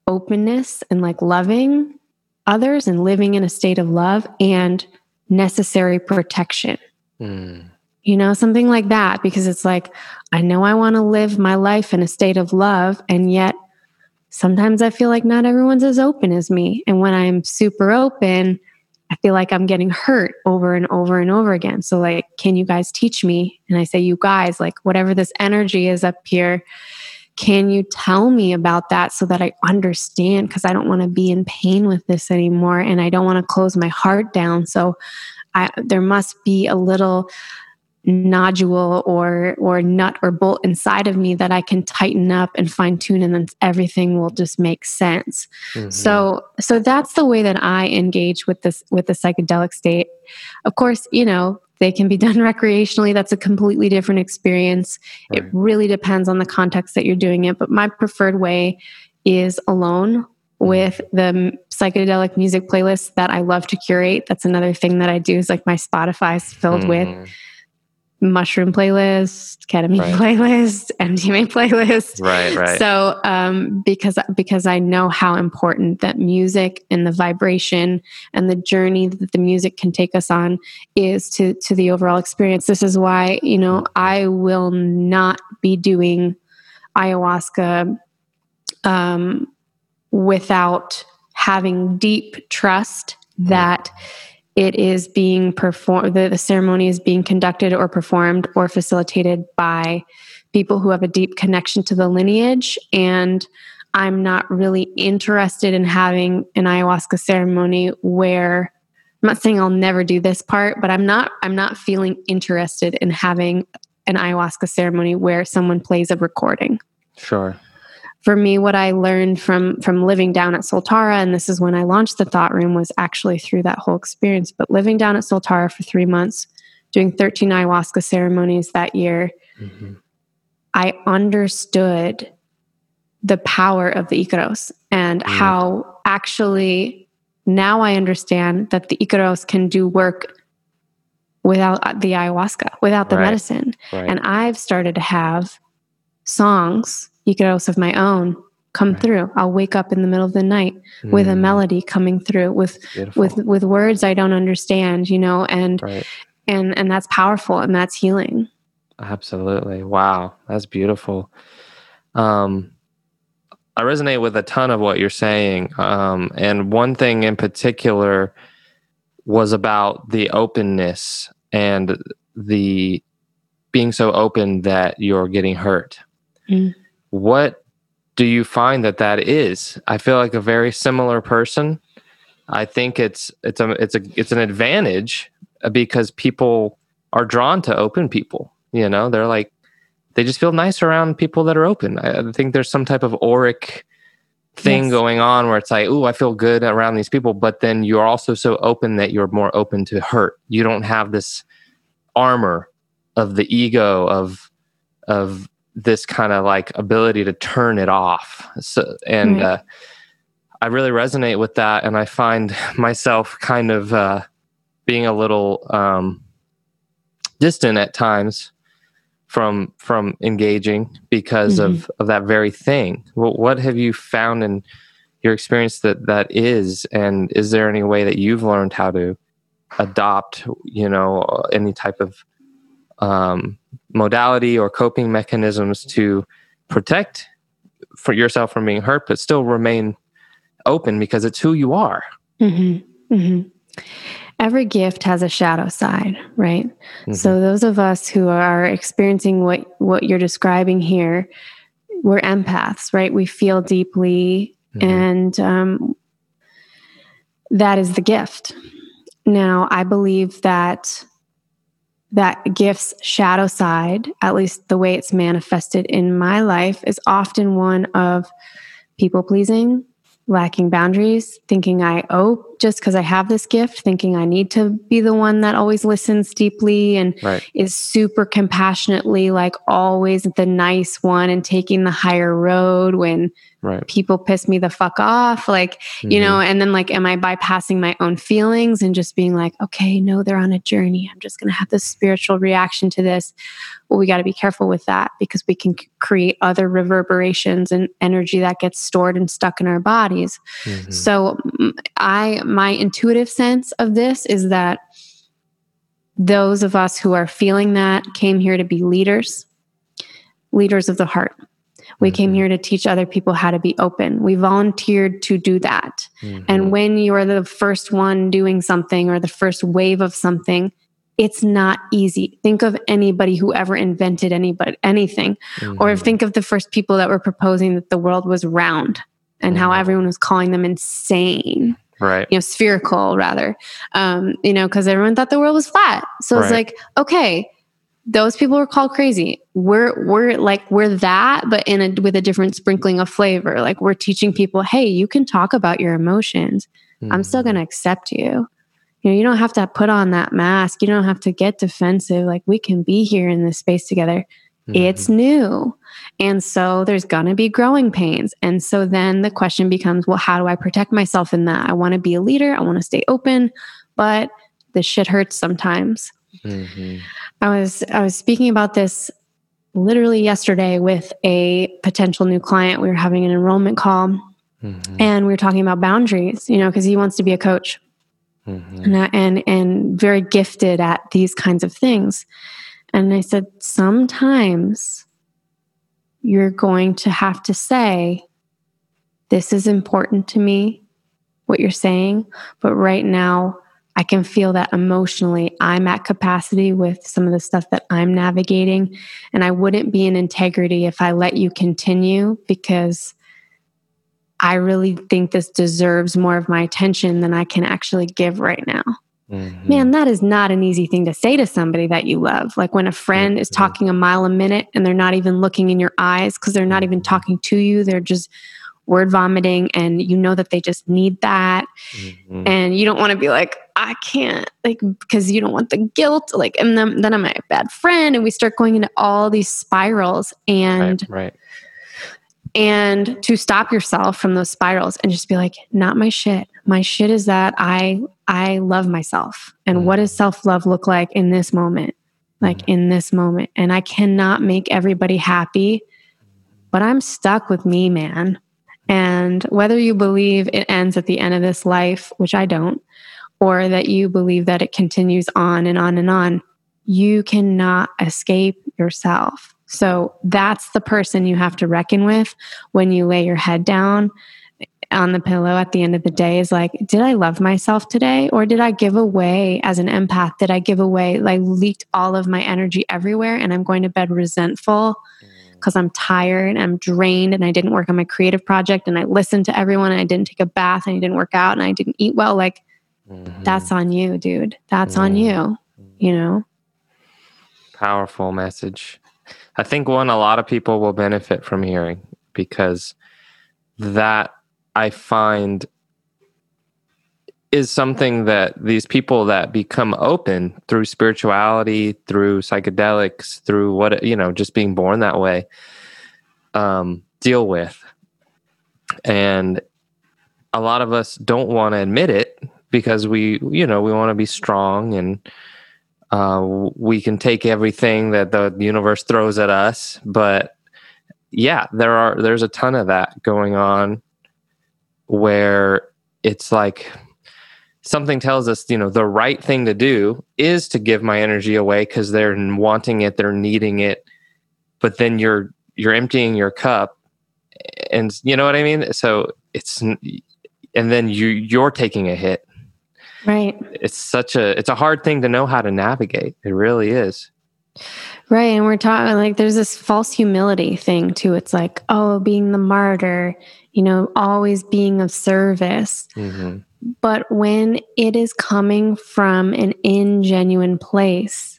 openness and like loving others and living in a state of love and necessary protection. Mm. You know, something like that, because it's like, I know I want to live my life in a state of love, and yet sometimes I feel like not everyone's as open as me. And when I'm super open, I feel like I'm getting hurt over and over and over again. So, like, can you guys teach me? And I say, you guys, like, whatever this energy is up here, can you tell me about that so that I understand? Because I don't want to be in pain with this anymore and I don't want to close my heart down. So, I, there must be a little nodule or or nut or bolt inside of me that I can tighten up and fine tune and then everything will just make sense. Mm-hmm. So so that's the way that I engage with this with the psychedelic state. Of course, you know, they can be done recreationally. That's a completely different experience. Right. It really depends on the context that you're doing it, but my preferred way is alone mm-hmm. with the psychedelic music playlist that I love to curate. That's another thing that I do is like my Spotify is filled mm. with mushroom playlist, ketamine right. playlist, MDMA playlist. Right, right. So, um, because because I know how important that music and the vibration and the journey that the music can take us on is to to the overall experience. This is why you know I will not be doing ayahuasca um, without having deep trust that it is being performed, the, the ceremony is being conducted or performed or facilitated by people who have a deep connection to the lineage. And I'm not really interested in having an ayahuasca ceremony where I'm not saying I'll never do this part, but I'm not I'm not feeling interested in having an ayahuasca ceremony where someone plays a recording. Sure for me what i learned from from living down at soltara and this is when i launched the thought room was actually through that whole experience but living down at soltara for three months doing 13 ayahuasca ceremonies that year mm-hmm. i understood the power of the icaros and mm-hmm. how actually now i understand that the icaros can do work without the ayahuasca without the right. medicine right. and i've started to have songs Icaros of my own come right. through. I'll wake up in the middle of the night mm. with a mm. melody coming through with Beautiful. with with words I don't understand, you know, and right. and and that's powerful and that's healing. Absolutely. Wow. That's beautiful. Um I resonate with a ton of what you're saying. Um and one thing in particular was about the openness and the being so open that you're getting hurt. Mm what do you find that that is? I feel like a very similar person. I think it's it's a it's a it's an advantage because people are drawn to open people. You know, they're like they just feel nice around people that are open. I, think there's some type of auric thing yes. going on where it's like, oh, I feel good around these people, but then you're also so open that you're more open to hurt. You don't have this armor of the ego of of this kind of like ability to turn it off. So, and uh, I really resonate with that. And I find myself kind of uh, being a little um, distant at times from from engaging because mm-hmm. of of that very thing. Well, what have you found in your experience that that is, and is there any way that you've learned how to adopt, you know, any type of um, modality or coping mechanisms to protect for yourself from being hurt, but still remain open because it's who you are. Mm-hmm. Mm-hmm. Every gift has a shadow side, right? Mm-hmm. So those of us who are experiencing what what you're describing here, we're empaths, right? We feel deeply, mm-hmm. and um, that is the gift. Now, I believe that that gift's shadow side, at least the way it's manifested in my life, is often one of people pleasing, lacking boundaries, thinking I owe just because I have this gift, thinking I need to be the one that always listens deeply and Right. is super compassionately, like always the nice one and taking the higher road when Right. people piss me the fuck off. Like, you know, and then like, am I bypassing my own feelings and just being like, okay, no, they're on a journey. I'm just going to have this spiritual reaction to this. Well, we got to be careful with that because we can create other reverberations and energy that gets stored and stuck in our bodies. Mhm. So I my intuitive sense of this is that those of us who are feeling that came here to be leaders, leaders of the heart. We came Mhm. here to teach other people how to be open. We volunteered to do that. Mhm. And when you are the first one doing something or the first wave of something, it's not easy. Think of anybody who ever invented anybody anything or Mhm. think of the first people that were proposing that the world was round and how Mhm. everyone was calling them insane right. you know spherical rather um you know because everyone thought the world was flat. So it's like okay those people were called crazy. We're we're like we're that but in a with a different sprinkling of flavor. Like we're teaching people hey you can talk about your emotions. I'm still Mhm. going to accept you. You know you don't have to put on that mask. You don't have to get defensive. Like we can be here in this space together it's new. And so there's going to be growing pains. And so then the question becomes well, how do I protect myself in that? I want to be a leader, I want to stay open, but the shit hurts sometimes. Mhm. I was I was speaking about this literally yesterday with a potential new client. We were having an enrollment call Mhm. and we were talking about boundaries, you know, because he wants to be a coach Mhm. and, and and very gifted at these kinds of things. And I said, sometimes you're going to have to say, this is important to me, what you're saying, but right now I can feel that emotionally I'm at capacity with some of the stuff that I'm navigating. And I wouldn't be in integrity if I let you continue because I really think this deserves more of my attention than I can actually give right now. Mhm. Man, that is not an easy thing to say to somebody that you love. Like when a friend is Mhm. talking a mile a minute and they're not even looking in your eyes because they're not even talking to you, they're just word vomiting, and you know that they just need that. Mhm. And you don't want to be like, I can't, like, because you don't want the guilt. Like, and then, then I'm a bad friend. And we start going into all these spirals. And right. Right. and to stop yourself from those spirals and just be like not my shit my shit is that i i love myself. And mm. what does self-love look like in this moment? Like mm. in this moment. And i cannot make everybody happy but i'm stuck with me man. And whether you believe it ends at the end of this life which i don't or that you believe that it continues on and on and on you cannot escape yourself. So that's the person you have to reckon with when you lay your head down on the pillow at the end of the day is like, did I love myself today? Or did I give away as an empath? Did I give away, like, leaked all of my energy everywhere and I'm going to bed resentful because I'm tired and I'm drained and I didn't work on my creative project and I listened to everyone and I didn't take a bath and I didn't work out and I didn't eat well? Like, Mhm. that's on you, dude. That's on Mm. you, you know? powerful message. I think one a lot of people will benefit from hearing because that I find is something that these people that become open through spirituality, through psychedelics, through what you know, just being born that way, um, deal with. And a lot of us don't want to admit it because we, you know, we want to be strong and uh, we can take everything that the universe throws at us. But yeah, there are there's a ton of that going on where it's like something tells us, you know, the right thing to do is to give my energy away because they're wanting it, they're needing it. But then you're you're emptying your cup, and you know what I mean. So it's and then you you're taking a hit Right. it's such a it's a hard thing to know how to navigate it really is Right. And we're talking like there's this false humility thing too. It's like, oh, being the martyr, you know, always being of service. mm-hmm. But when it is coming from an ingenuine place,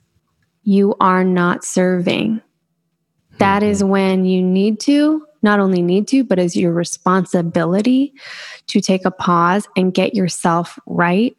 you are not serving. That is when you need to not only need to, but is your responsibility to take a pause and get yourself right.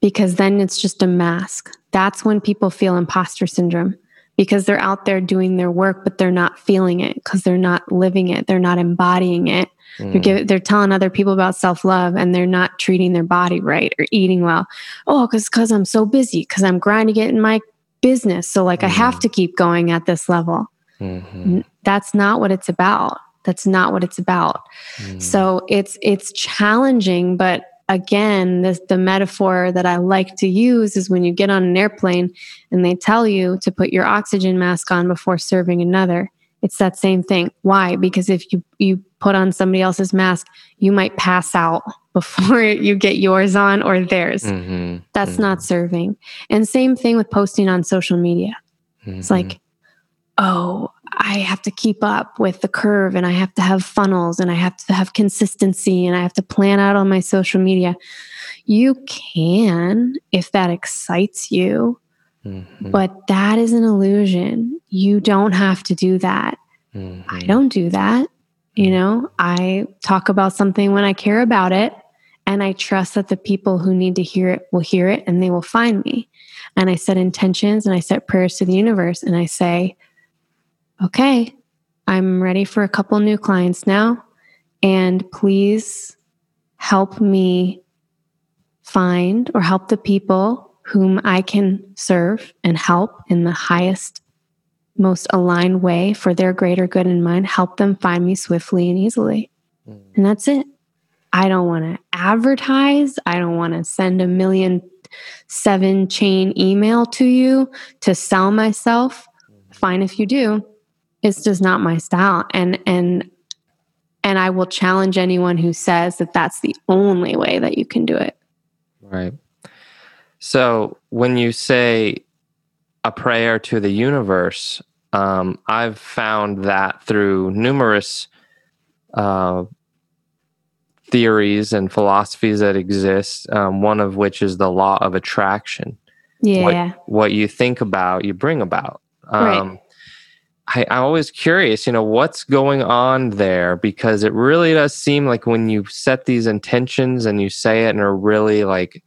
Because then it's just a mask. That's when people feel imposter syndrome because they're out there doing their work, but they're not feeling it because they're not living it, they're not embodying it. Mm. They're, give, they're telling other people about self love and they're not treating their body right or eating well. Oh, because because I'm so busy, because I'm grinding it in my business. So like mm. I have mm. to keep going at this level. Mm-hmm. That's not what it's about. That's not what it's about. Mm. So it's it's challenging, but again, this, the metaphor that I like to use is when you get on an airplane and they tell you to put your oxygen mask on before serving another. It's that same thing. Why? Because if you you put on somebody else's mask, you might pass out before you get yours on or theirs. Mm-hmm. That's mm-hmm. not serving. And same thing with posting on social media. Mm-hmm. It's like, oh, I have to keep up with the curve and I have to have funnels and I have to have consistency and I have to plan out on my social media. You can if that excites you, mm-hmm. but that is an illusion. You don't have to do that. Mm-hmm. I don't do that. You know, I talk about something when I care about it and I trust that the people who need to hear it will hear it and they will find me. And I set intentions and I set prayers to the universe and I say, okay, I'm ready for a couple new clients now. And please help me find or help the people whom I can serve and help in the highest, most aligned way for their greater good in mind. Help them find me swiftly and easily. Mm. And that's it. I don't want to advertise. I don't want to send a million seven chain email to you to sell myself. Mm. Fine if you do it's just not my style. And and and i will challenge anyone who says that that's the only way that you can do it. Right. So when you say a prayer to the universe um, i've found that through numerous uh, theories and philosophies that exist um, one of which is the law of attraction. Yeah. what, what you think about you bring about. Um, right I, I'm always curious, you know, what's going on there because it really does seem like when you set these intentions and you say it in a really like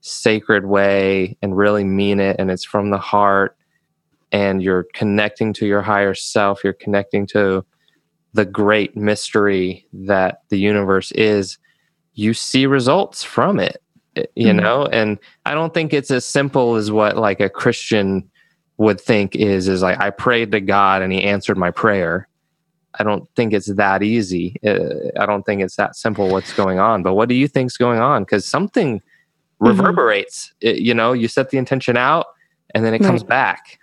sacred way and really mean it and it's from the heart and you're connecting to your higher self, you're connecting to the great mystery that the universe is, you see results from it, you mm-hmm. know? And I don't think it's as simple as what like a Christian would think is is like I prayed to God and He answered my prayer. I don't think it's that easy. Uh, I don't think it's that simple. What's going on? But what do you think's going on? Because something mm-hmm. reverberates. It, you know, you set the intention out, and then it right. comes back.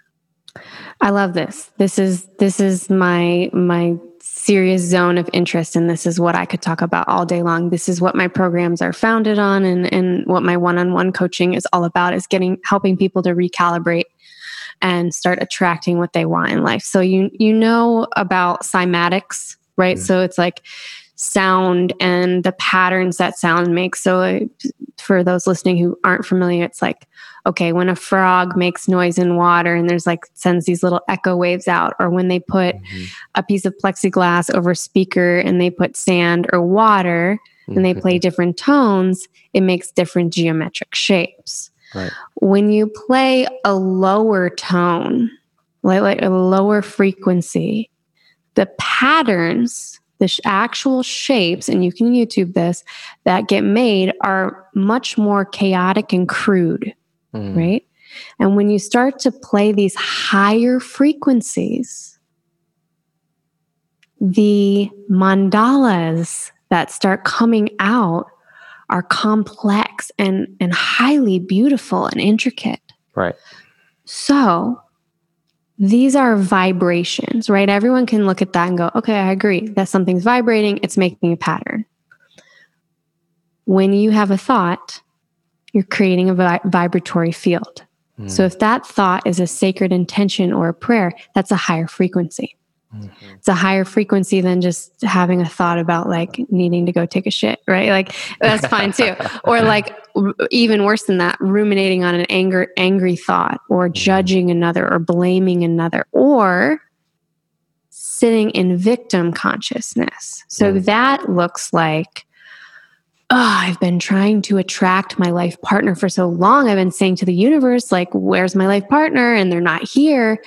I love this. This is this is my my serious zone of interest and this is what I could talk about all day long. This is what my programs are founded on and and what my one-on-one coaching is all about is getting helping people to recalibrate and start attracting what they want in life. So you you know about cymatics, right? Mm-hmm. So it's like sound and the patterns that sound makes. So for those listening who aren't familiar, it's like okay, when a frog makes noise in water and there's like sends these little echo waves out, or when they put mm-hmm. a piece of plexiglass over a speaker and they put sand or water mm-hmm. and they play mm-hmm. different tones, it makes different geometric shapes. Right. When you play a lower tone, like, like a lower frequency, the patterns, the sh- actual shapes, and you can YouTube this, that get made are much more chaotic and crude, mm. right? And when you start to play these higher frequencies, the mandalas that start coming out are complex and and highly beautiful and intricate. Right. So these are vibrations, right? Everyone can look at that and go, okay, I agree that something's vibrating, it's making a pattern. When you have a thought, you're creating a vi- vibratory field. Mm. So if that thought is a sacred intention or a prayer, that's a higher frequency. Mm-hmm. It's a higher frequency than just having a thought about like needing to go take a shit, right? Like that's fine too. or like even worse than that, ruminating on an anger angry thought or mm-hmm. judging another or blaming another or sitting in victim consciousness. So Mm. that looks like, oh, I've been trying to attract my life partner for so long. I've been saying to the universe, like, where's my life partner? And they're not here.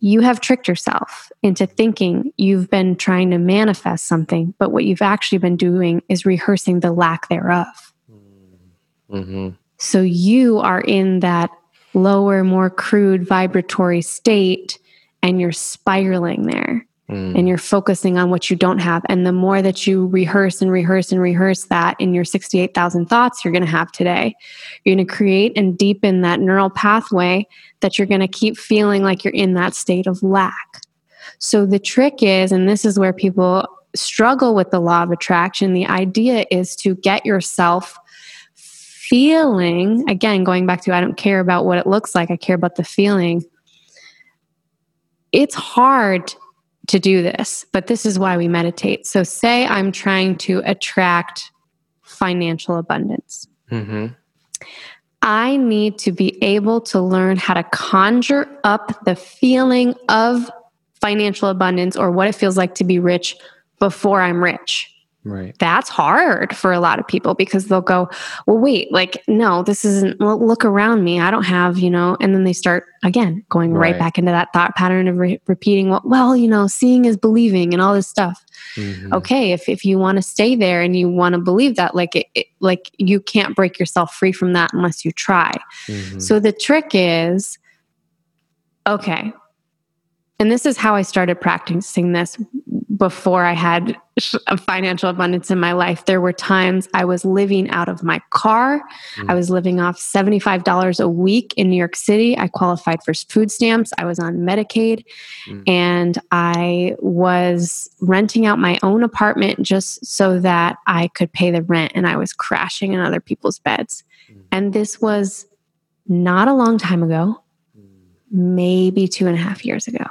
You have tricked yourself into thinking you've been trying to manifest something, but what you've actually been doing is rehearsing the lack thereof. Mm-hmm. So you are in that lower, more crude vibratory state and you're spiraling there Mm. and you're focusing on what you don't have. And the more that you rehearse and rehearse and rehearse that in your 68,000 thoughts you're going to have today, you're going to create and deepen that neural pathway that you're going to keep feeling like you're in that state of lack. So the trick is, and this is where people struggle with the law of attraction, the idea is to get yourself feeling again going back to i don't care about what it looks like i care about the feeling it's hard to do this but this is why we meditate. So say i'm trying to attract financial abundance. Mm-hmm. i need to be able to learn how to conjure up the feeling of financial abundance or what it feels like to be rich before i'm rich Right. that's hard for a lot of people because they'll go, well, wait, like, no, this isn't, well, look around me. I don't have, you know, and then they start again going right, Right. back into that thought pattern of re- repeating, what, well, you know, seeing is believing and all this stuff. Mhm. Okay. If, if you want to stay there and you want to believe that, like, it, it, like you can't break yourself free from that unless you try. Mhm. So the trick is okay. And this is how I started practicing this before I had a financial abundance in my life. There were times I was living out of my car. I was living off $75 a week in New York City. I qualified for food stamps. I was on Medicaid Mm. and I was renting out my own apartment just so that I could pay the rent and I was crashing in other people's beds. Mm. And this was not a long time ago, maybe two and a half years ago.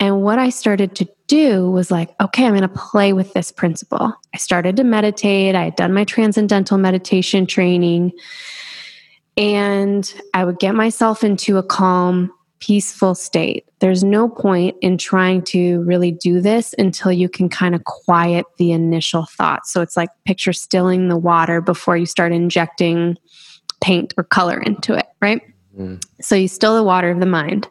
And what I started to do was like, okay, I'm going to play with this principle. I started to meditate. I had done my transcendental meditation training. And I would get myself into a calm, peaceful state. There's no point in trying to really do this until you can kind of quiet the initial thoughts. So it's like picture stilling the water before you start injecting paint or color into it, right? Mm. So you still the water of the mind.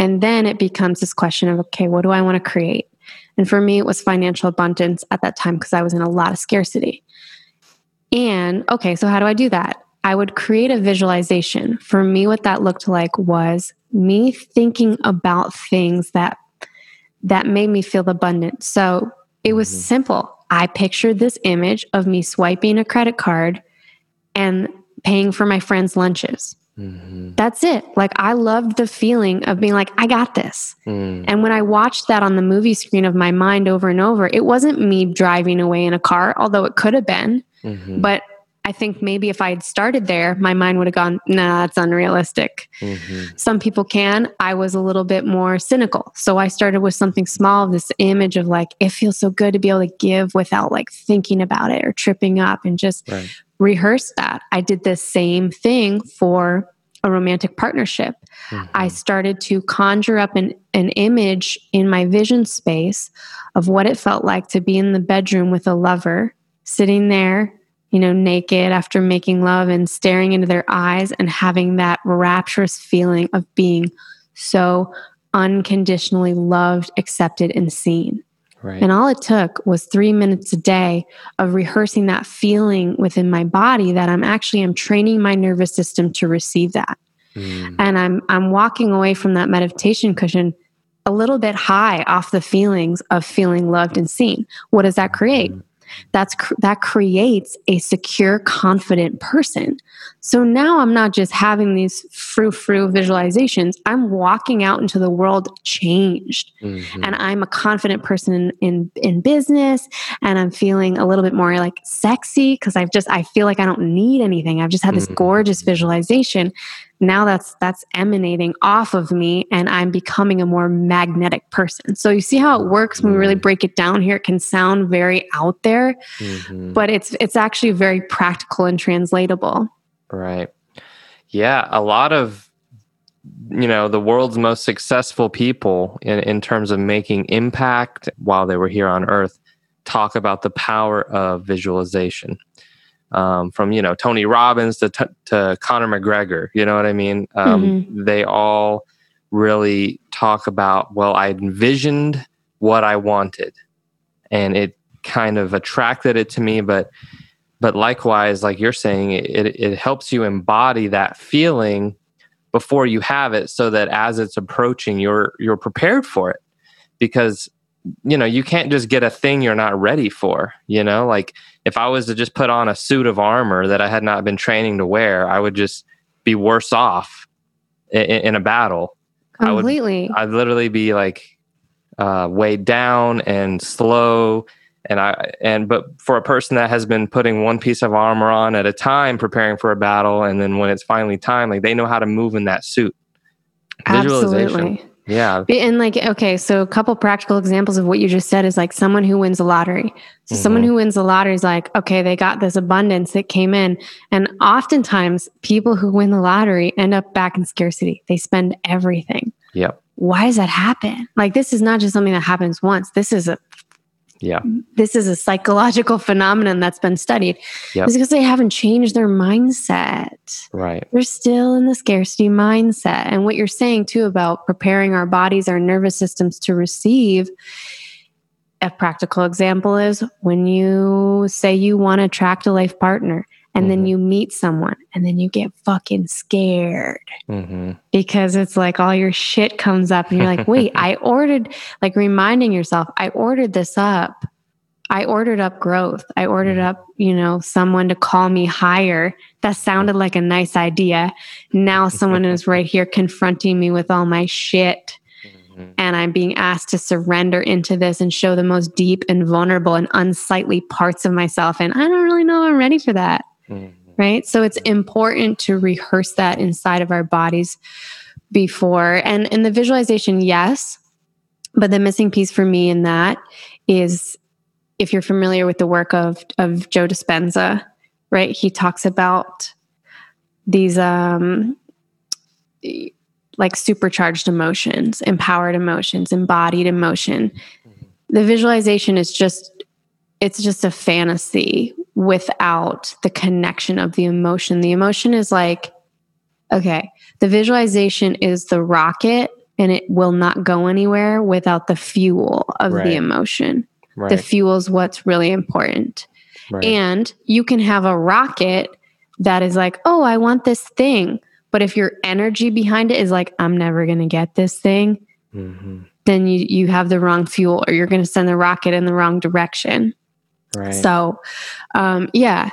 And then it becomes this question of, okay, what do I want to create? And for me, it was financial abundance at that time because I was in a lot of scarcity. And okay, so how do I do that? I would create a visualization. For me, what that looked like was me thinking about things that that made me feel abundant. So it was Mhm. simple. I pictured this image of me swiping a credit card and paying for my friends' lunches. Mhm. That's it. Like I loved the feeling of being like, I got this. Mm. And when I watched that on the movie screen of my mind over and over, it wasn't me driving away in a car, although it could have been. Mhm. But I think maybe if I had started there, my mind would have gone, nah, that's unrealistic. Mhm. Some people can. I was a little bit more cynical. So I started with something small, this image of like, it feels so good to be able to give without like thinking about it or tripping up and just Right. Rehearse that. I did the same thing for a romantic partnership. I Mhm. started to conjure up an, an image in my vision space of what it felt like to be in the bedroom with a lover, sitting there, you know, naked after making love and staring into their eyes and having that rapturous feeling of being so unconditionally loved, accepted, and seen. Right. And all it took was three minutes a day of rehearsing that feeling within my body that I'm actually I'm training my nervous system to receive that. Mm. And I'm I'm walking away from that meditation cushion a little bit high off the feelings of feeling loved and seen. What does that create? That's that creates a secure, confident person. So now I'm not just having these frou frou visualizations. I'm walking out into the world changed Mhm. and I'm a confident person in, in in business and I'm feeling a little bit more like sexy because I've just I feel like I don't need anything. I've just had this Mhm. gorgeous visualization. Now that's that's emanating off of me and I'm becoming a more magnetic person. So you see how it works when we really Mm. break it down here. It can sound very out there, Mhm. but it's it's actually very practical and translatable. Right. Yeah, a lot of you know the world's most successful people in, in terms of making impact while they were here on earth talk about the power of visualization um, from you know tony robbins to, t- to conor mcgregor you know what i mean? Um, Mhm. they all really talk about well i envisioned what i wanted. And it kind of attracted it to me but but likewise like you're saying it, it helps you embody that feeling before you have it so that as it's approaching you're you're prepared for it. Because you know you can't just get a thing you're not ready for you know like if i was to just put on a suit of armor that i had not been training to wear i would just be worse off in, in a battle I would- Completely. i'd literally be like uh, weighed down and slow and i and but for a person that has been putting one piece of armor on at a time preparing for a battle and then when it's finally time like they know how to move in that suit visualization. Yeah And like, okay, so a couple practical examples of what you just said is like someone who wins the lottery. So someone Mhm. who wins the lottery is like, okay, they got this abundance that came in. And oftentimes people who win the lottery end up back in scarcity. They spend everything. Yep. Why does that happen? Like this is not just something that happens once. This is a yeah this is a psychological phenomenon that's been studied. Yep. It's because they haven't changed their mindset right we're still in the scarcity mindset. And what you're saying too about preparing our bodies, our nervous systems to receive. A practical example is when you say you want to attract a life partner and then Mhm. you meet someone and then you get fucking scared hmm because it's like all your shit comes up and you're like, wait, I ordered, like reminding yourself, I ordered this up. I ordered up growth. I ordered up, you know, someone to call me higher. That sounded like a nice idea. Now someone is right here confronting me with all my shit. And I'm being asked to surrender into this and show the most deep and vulnerable and unsightly parts of myself. And I don't really know I'm ready for that right? So it's important to rehearse that inside of our bodies before. And in the visualization yes but the missing piece for me in that is if you're familiar with the work of of joe dispenza right? He talks about these um like supercharged emotions empowered emotions embodied emotion. The visualization is just it's just a fantasy without the connection of the emotion. The emotion is like, okay, the visualization is the rocket and it will not go anywhere without the fuel of Right. the emotion. right The fuel is what's really important. right And you can have a rocket that is like, oh, I want this thing. But if your energy behind it is like, I'm never going to get this thing, Mhm. then you, you have the wrong fuel or you're going to send the rocket in the wrong direction. Right. So, um, yeah,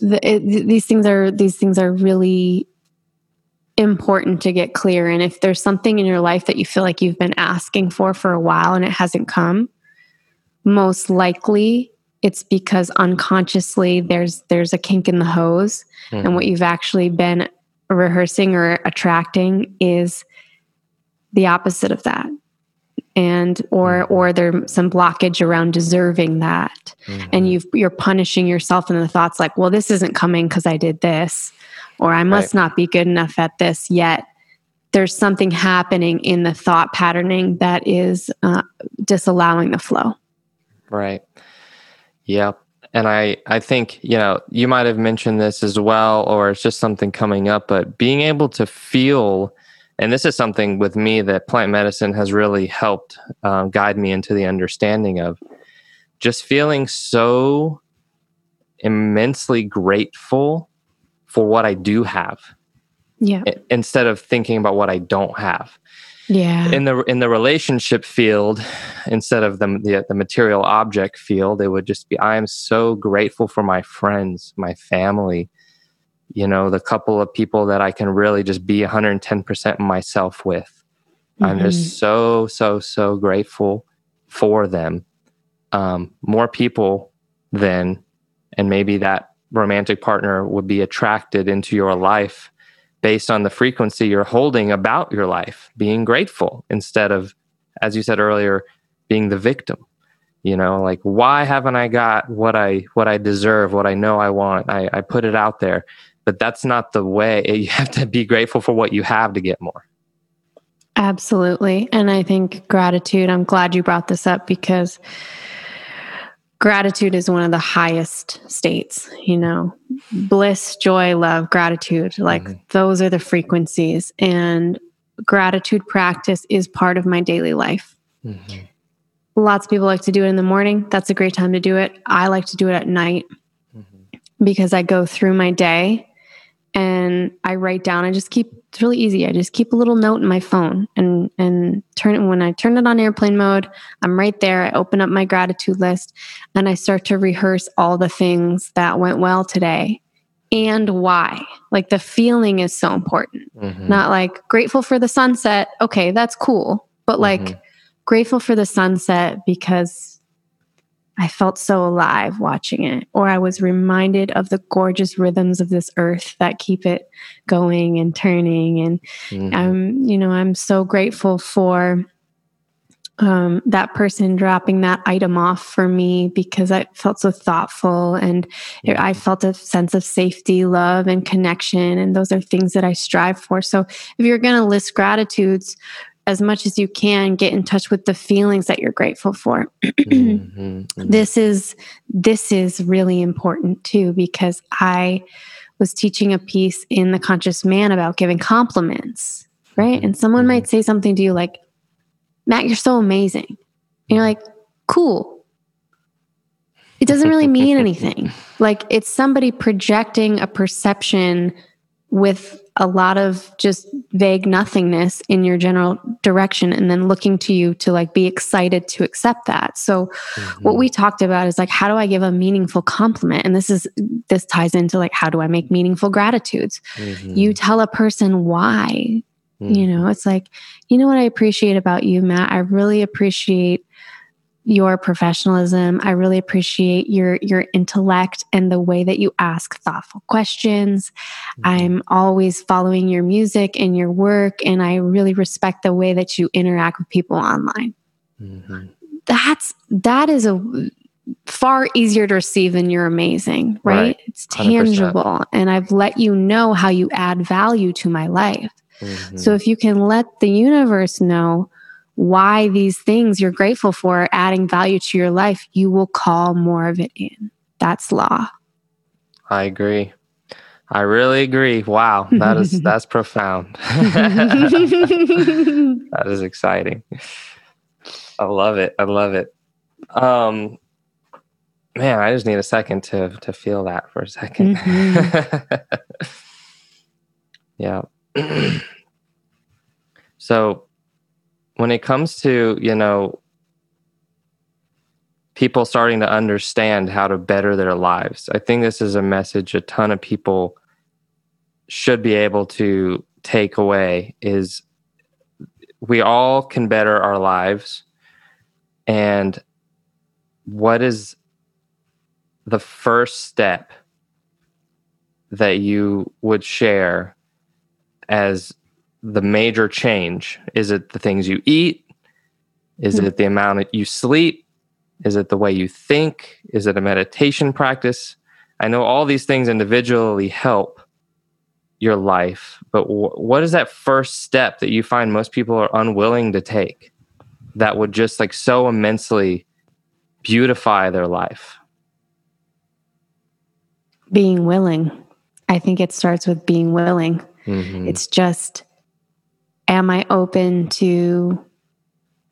the, it, these things are these things are really important to get clear. And if there's something in your life that you feel like you've been asking for for a while and it hasn't come, most likely it's because unconsciously there's there's a kink in the hose, and what you've actually been rehearsing or attracting is the opposite of that and or or there's some blockage around deserving that Mhm. and you've, you're punishing yourself in the thoughts like, well, this isn't coming because I did this, or I must not be good enough at this yet. There's something happening in the thought patterning that is uh, disallowing the flow. Right. Yep. And I, I think, you know, you might have mentioned this as well, or it's just something coming up, but being able to feel, and this is something with me that plant medicine has really helped um, guide me into the understanding of just feeling so immensely grateful for what I do have Yeah. instead of thinking about what I don't have Yeah. in the in the relationship field instead of the, the the material object field it would just be i am so grateful for my friends my family you know the couple of people that i can really just be 110% myself with i'm Mhm. just so so so grateful for them um, more people than and maybe that romantic partner would be attracted into your life based on the frequency you're holding about your life, being grateful instead of, as you said earlier, being the victim. You know, like why haven't I got what I what I deserve, what I know I want? I, I put it out there, but that's not the way. You have to be grateful for what you have to get more. Absolutely. And I think gratitude, I'm glad you brought this up because gratitude is one of the highest states, you know, bliss, joy, love, gratitude. Like Mhm. those are the frequencies. And gratitude practice is part of my daily life. Mhm. Lots of people like to do it in the morning. That's a great time to do it. I like to do it at night Mhm. because I go through my day and I write down. I just keep it's really easy. I just keep a little note in my phone and and turn it when I turn it on airplane mode, I'm right there. I open up my gratitude list and I start to rehearse all the things that went well today and why. Like the feeling is so important. Mhm. Not like grateful for the sunset. Okay, that's cool. But like Mhm. grateful for the sunset because I felt so alive watching it, or I was reminded of the gorgeous rhythms of this earth that keep it going and turning. And Mhm. I'm, you know, I'm so grateful for um, that person dropping that item off for me because I felt so thoughtful and it- I felt a sense of safety, love, and connection. And those are things that I strive for. So if you're going to list gratitudes, as much as you can, get in touch with the feelings that you're grateful for. Mhm. Mhm. this is this is really important too because I was teaching a piece in the conscious man about giving compliments, right? Mhm. And someone might say something to you like, Matt, you're so amazing. And you're like, cool. It doesn't really mean anything. Like it's somebody projecting a perception with a lot of just vague nothingness in your general direction and then looking to you to like be excited to accept that. So what Mhm. we talked about is like how do I give a meaningful compliment? And this is this ties into like how do I make meaningful gratitudes? Mhm. You tell a person why Mhm. you know it's like you know what i appreciate about you matt i really appreciate your professionalism i really appreciate your your intellect and the way that you ask thoughtful questions i'm always following your music and your work and i really respect the way that you interact with people online Mhm. that's that is a far easier to receive than you're amazing right, Right. it's 100%. tangible and i've let you know how you add value to my life Mhm. so if you can let the universe know why these things you're grateful for are adding value to your life, you will call more of it in. That's law. I agree. I really agree. Wow, that is that's profound. that is exciting. I love it. I love it. Um man, I just need a second to to feel that for a 2nd yeah. so when it comes to, you know, people starting to understand how to better their lives, I think this is a message a ton of people should be able to take away is we all can better our lives. And what is the first step that you would share as the major change? Is it the things you eat? Is Hmm. it the amount that you sleep? Is it the way you think? Is it a meditation practice? I know all these things individually help your life, but wh- what is that first step that you find most people are unwilling to take that would just like so immensely beautify their life? Being willing. I think it starts with being willing. Mhm. It's just, am I open to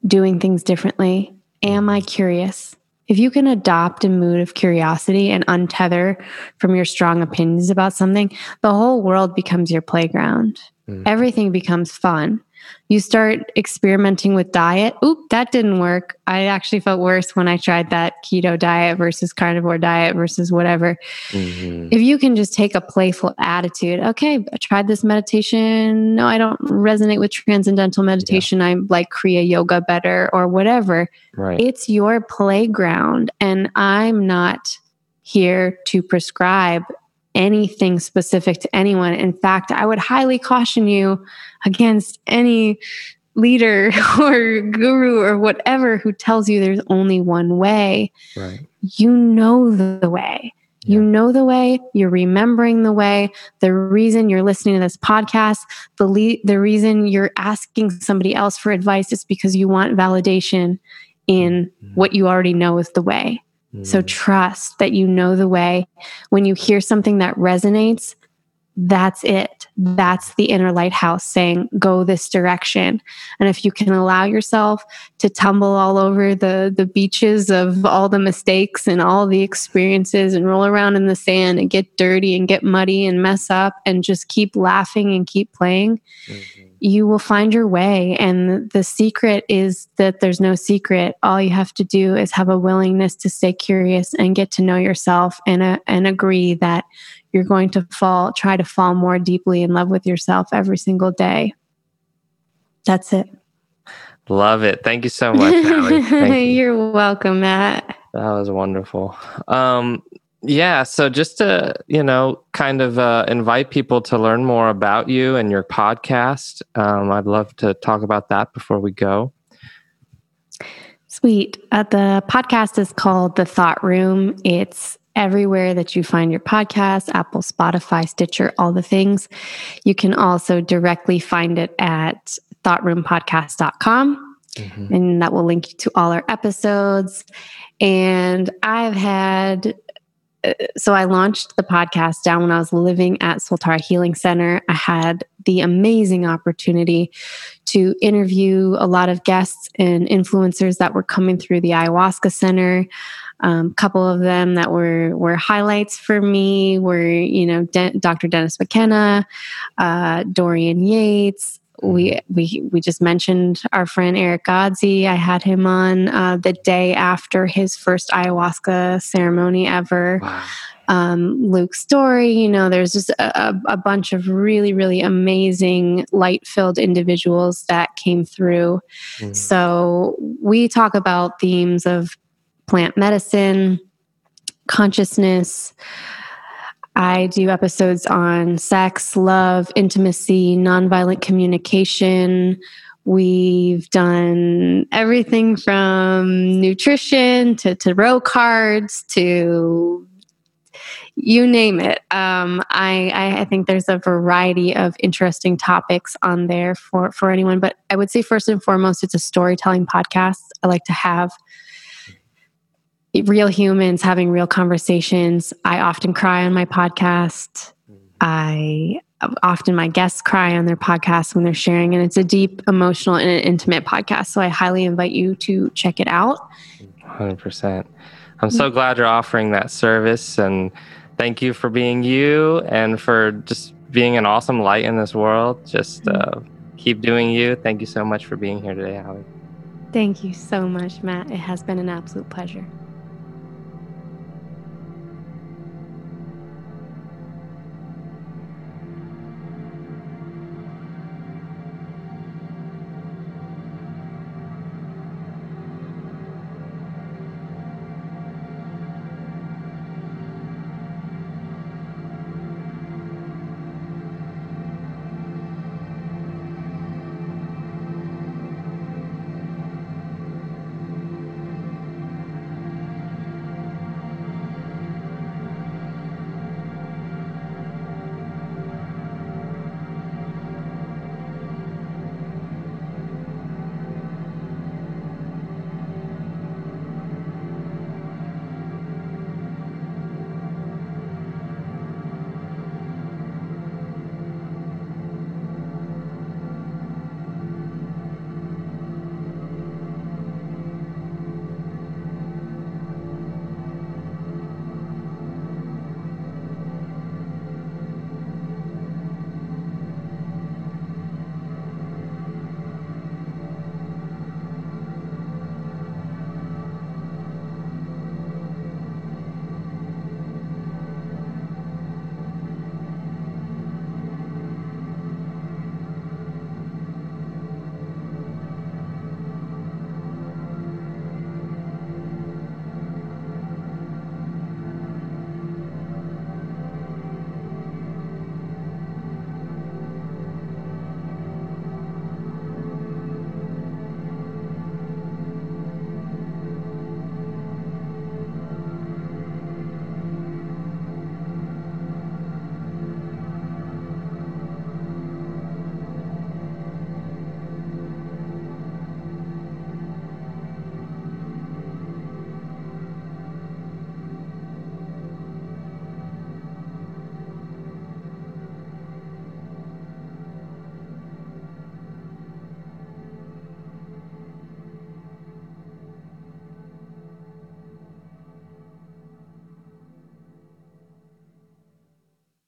doing things differently? Am I curious? If you can adopt a mood of curiosity and untether from your strong opinions about something, the whole world becomes your playground. Mhm. Everything becomes fun. You start experimenting with diet. Oop, that didn't work. I actually felt worse when I tried that keto diet versus carnivore diet versus whatever Mhm. if you can just take a playful attitude okay i tried this meditation no i don't resonate with transcendental meditation i like kriya yoga better or whatever Right. it's your playground and i'm not here to prescribe anything specific to anyone in fact i would highly caution you against any leader or guru or whatever who tells you there's only one way right. you know the way You know the way, you're remembering the way. The reason you're listening to this podcast, the le- the reason you're asking somebody else for advice is because you want validation in mm-hmm. what you already know is the way. So Mm. trust that you know the way. When you hear something that resonates, that's it. That's the inner lighthouse saying, go this direction. And if you can allow yourself to tumble all over the, the beaches of all the mistakes and all the experiences and roll around in the sand and get dirty and get muddy and mess up and just keep laughing and keep playing, Mhm. You will find your way. And the secret is that there's no secret. All you have to do is have a willingness to stay curious and get to know yourself and, uh, and agree that you're going to fall, try to fall more deeply in love with yourself every single day. That's it. Love it. Thank you so much, Allie. Thank you. You're welcome, Matt. That was wonderful. Um, yeah, so just to, you know, kind of uh, invite people to learn more about you and your podcast, um, I'd love to talk about that before we go. Sweet. Uh, the podcast is called The Thought Room. It's everywhere that you find your podcast Apple, Spotify, Stitcher, all the things. You can also directly find it at thoughtRoomPodcast.com, Mhm. and that will link you to all our episodes. And I've had so I launched the podcast down when I was living at Soltara Healing Center. I had the amazing opportunity to interview a lot of guests and influencers that were coming through the ayahuasca center. A um, couple of them that were were highlights for me were you know De- Dr. Dennis McKenna, uh, Dorian Yates. We we we just mentioned our friend Eric Godsey. I had him on uh, the day after his first ayahuasca ceremony ever Wow. um, Luke Story. You know, there's just a, a- bunch of really, really amazing light filled individuals that came through. Mhm. So we talk about themes of plant medicine, consciousness. I do episodes on sex, love, intimacy, nonviolent communication. We've done everything from nutrition to tarot cards to you name it. Um, I, I, I think there's a variety of interesting topics on there for, for anyone. But I would say, first and foremost, it's a storytelling podcast. I like to have real humans having real conversations. I often cry on my podcast. I often my guests cry on their podcast when they're sharing, and it's a deep, emotional, and an intimate podcast. So I highly invite you to check it out. 100%. I'm so glad you're offering that service and thank you for being you and for just being an awesome light in this world. Just uh, keep doing you. Thank you so much for being here today, Allie. Thank you so much, Matt. It has been an absolute pleasure.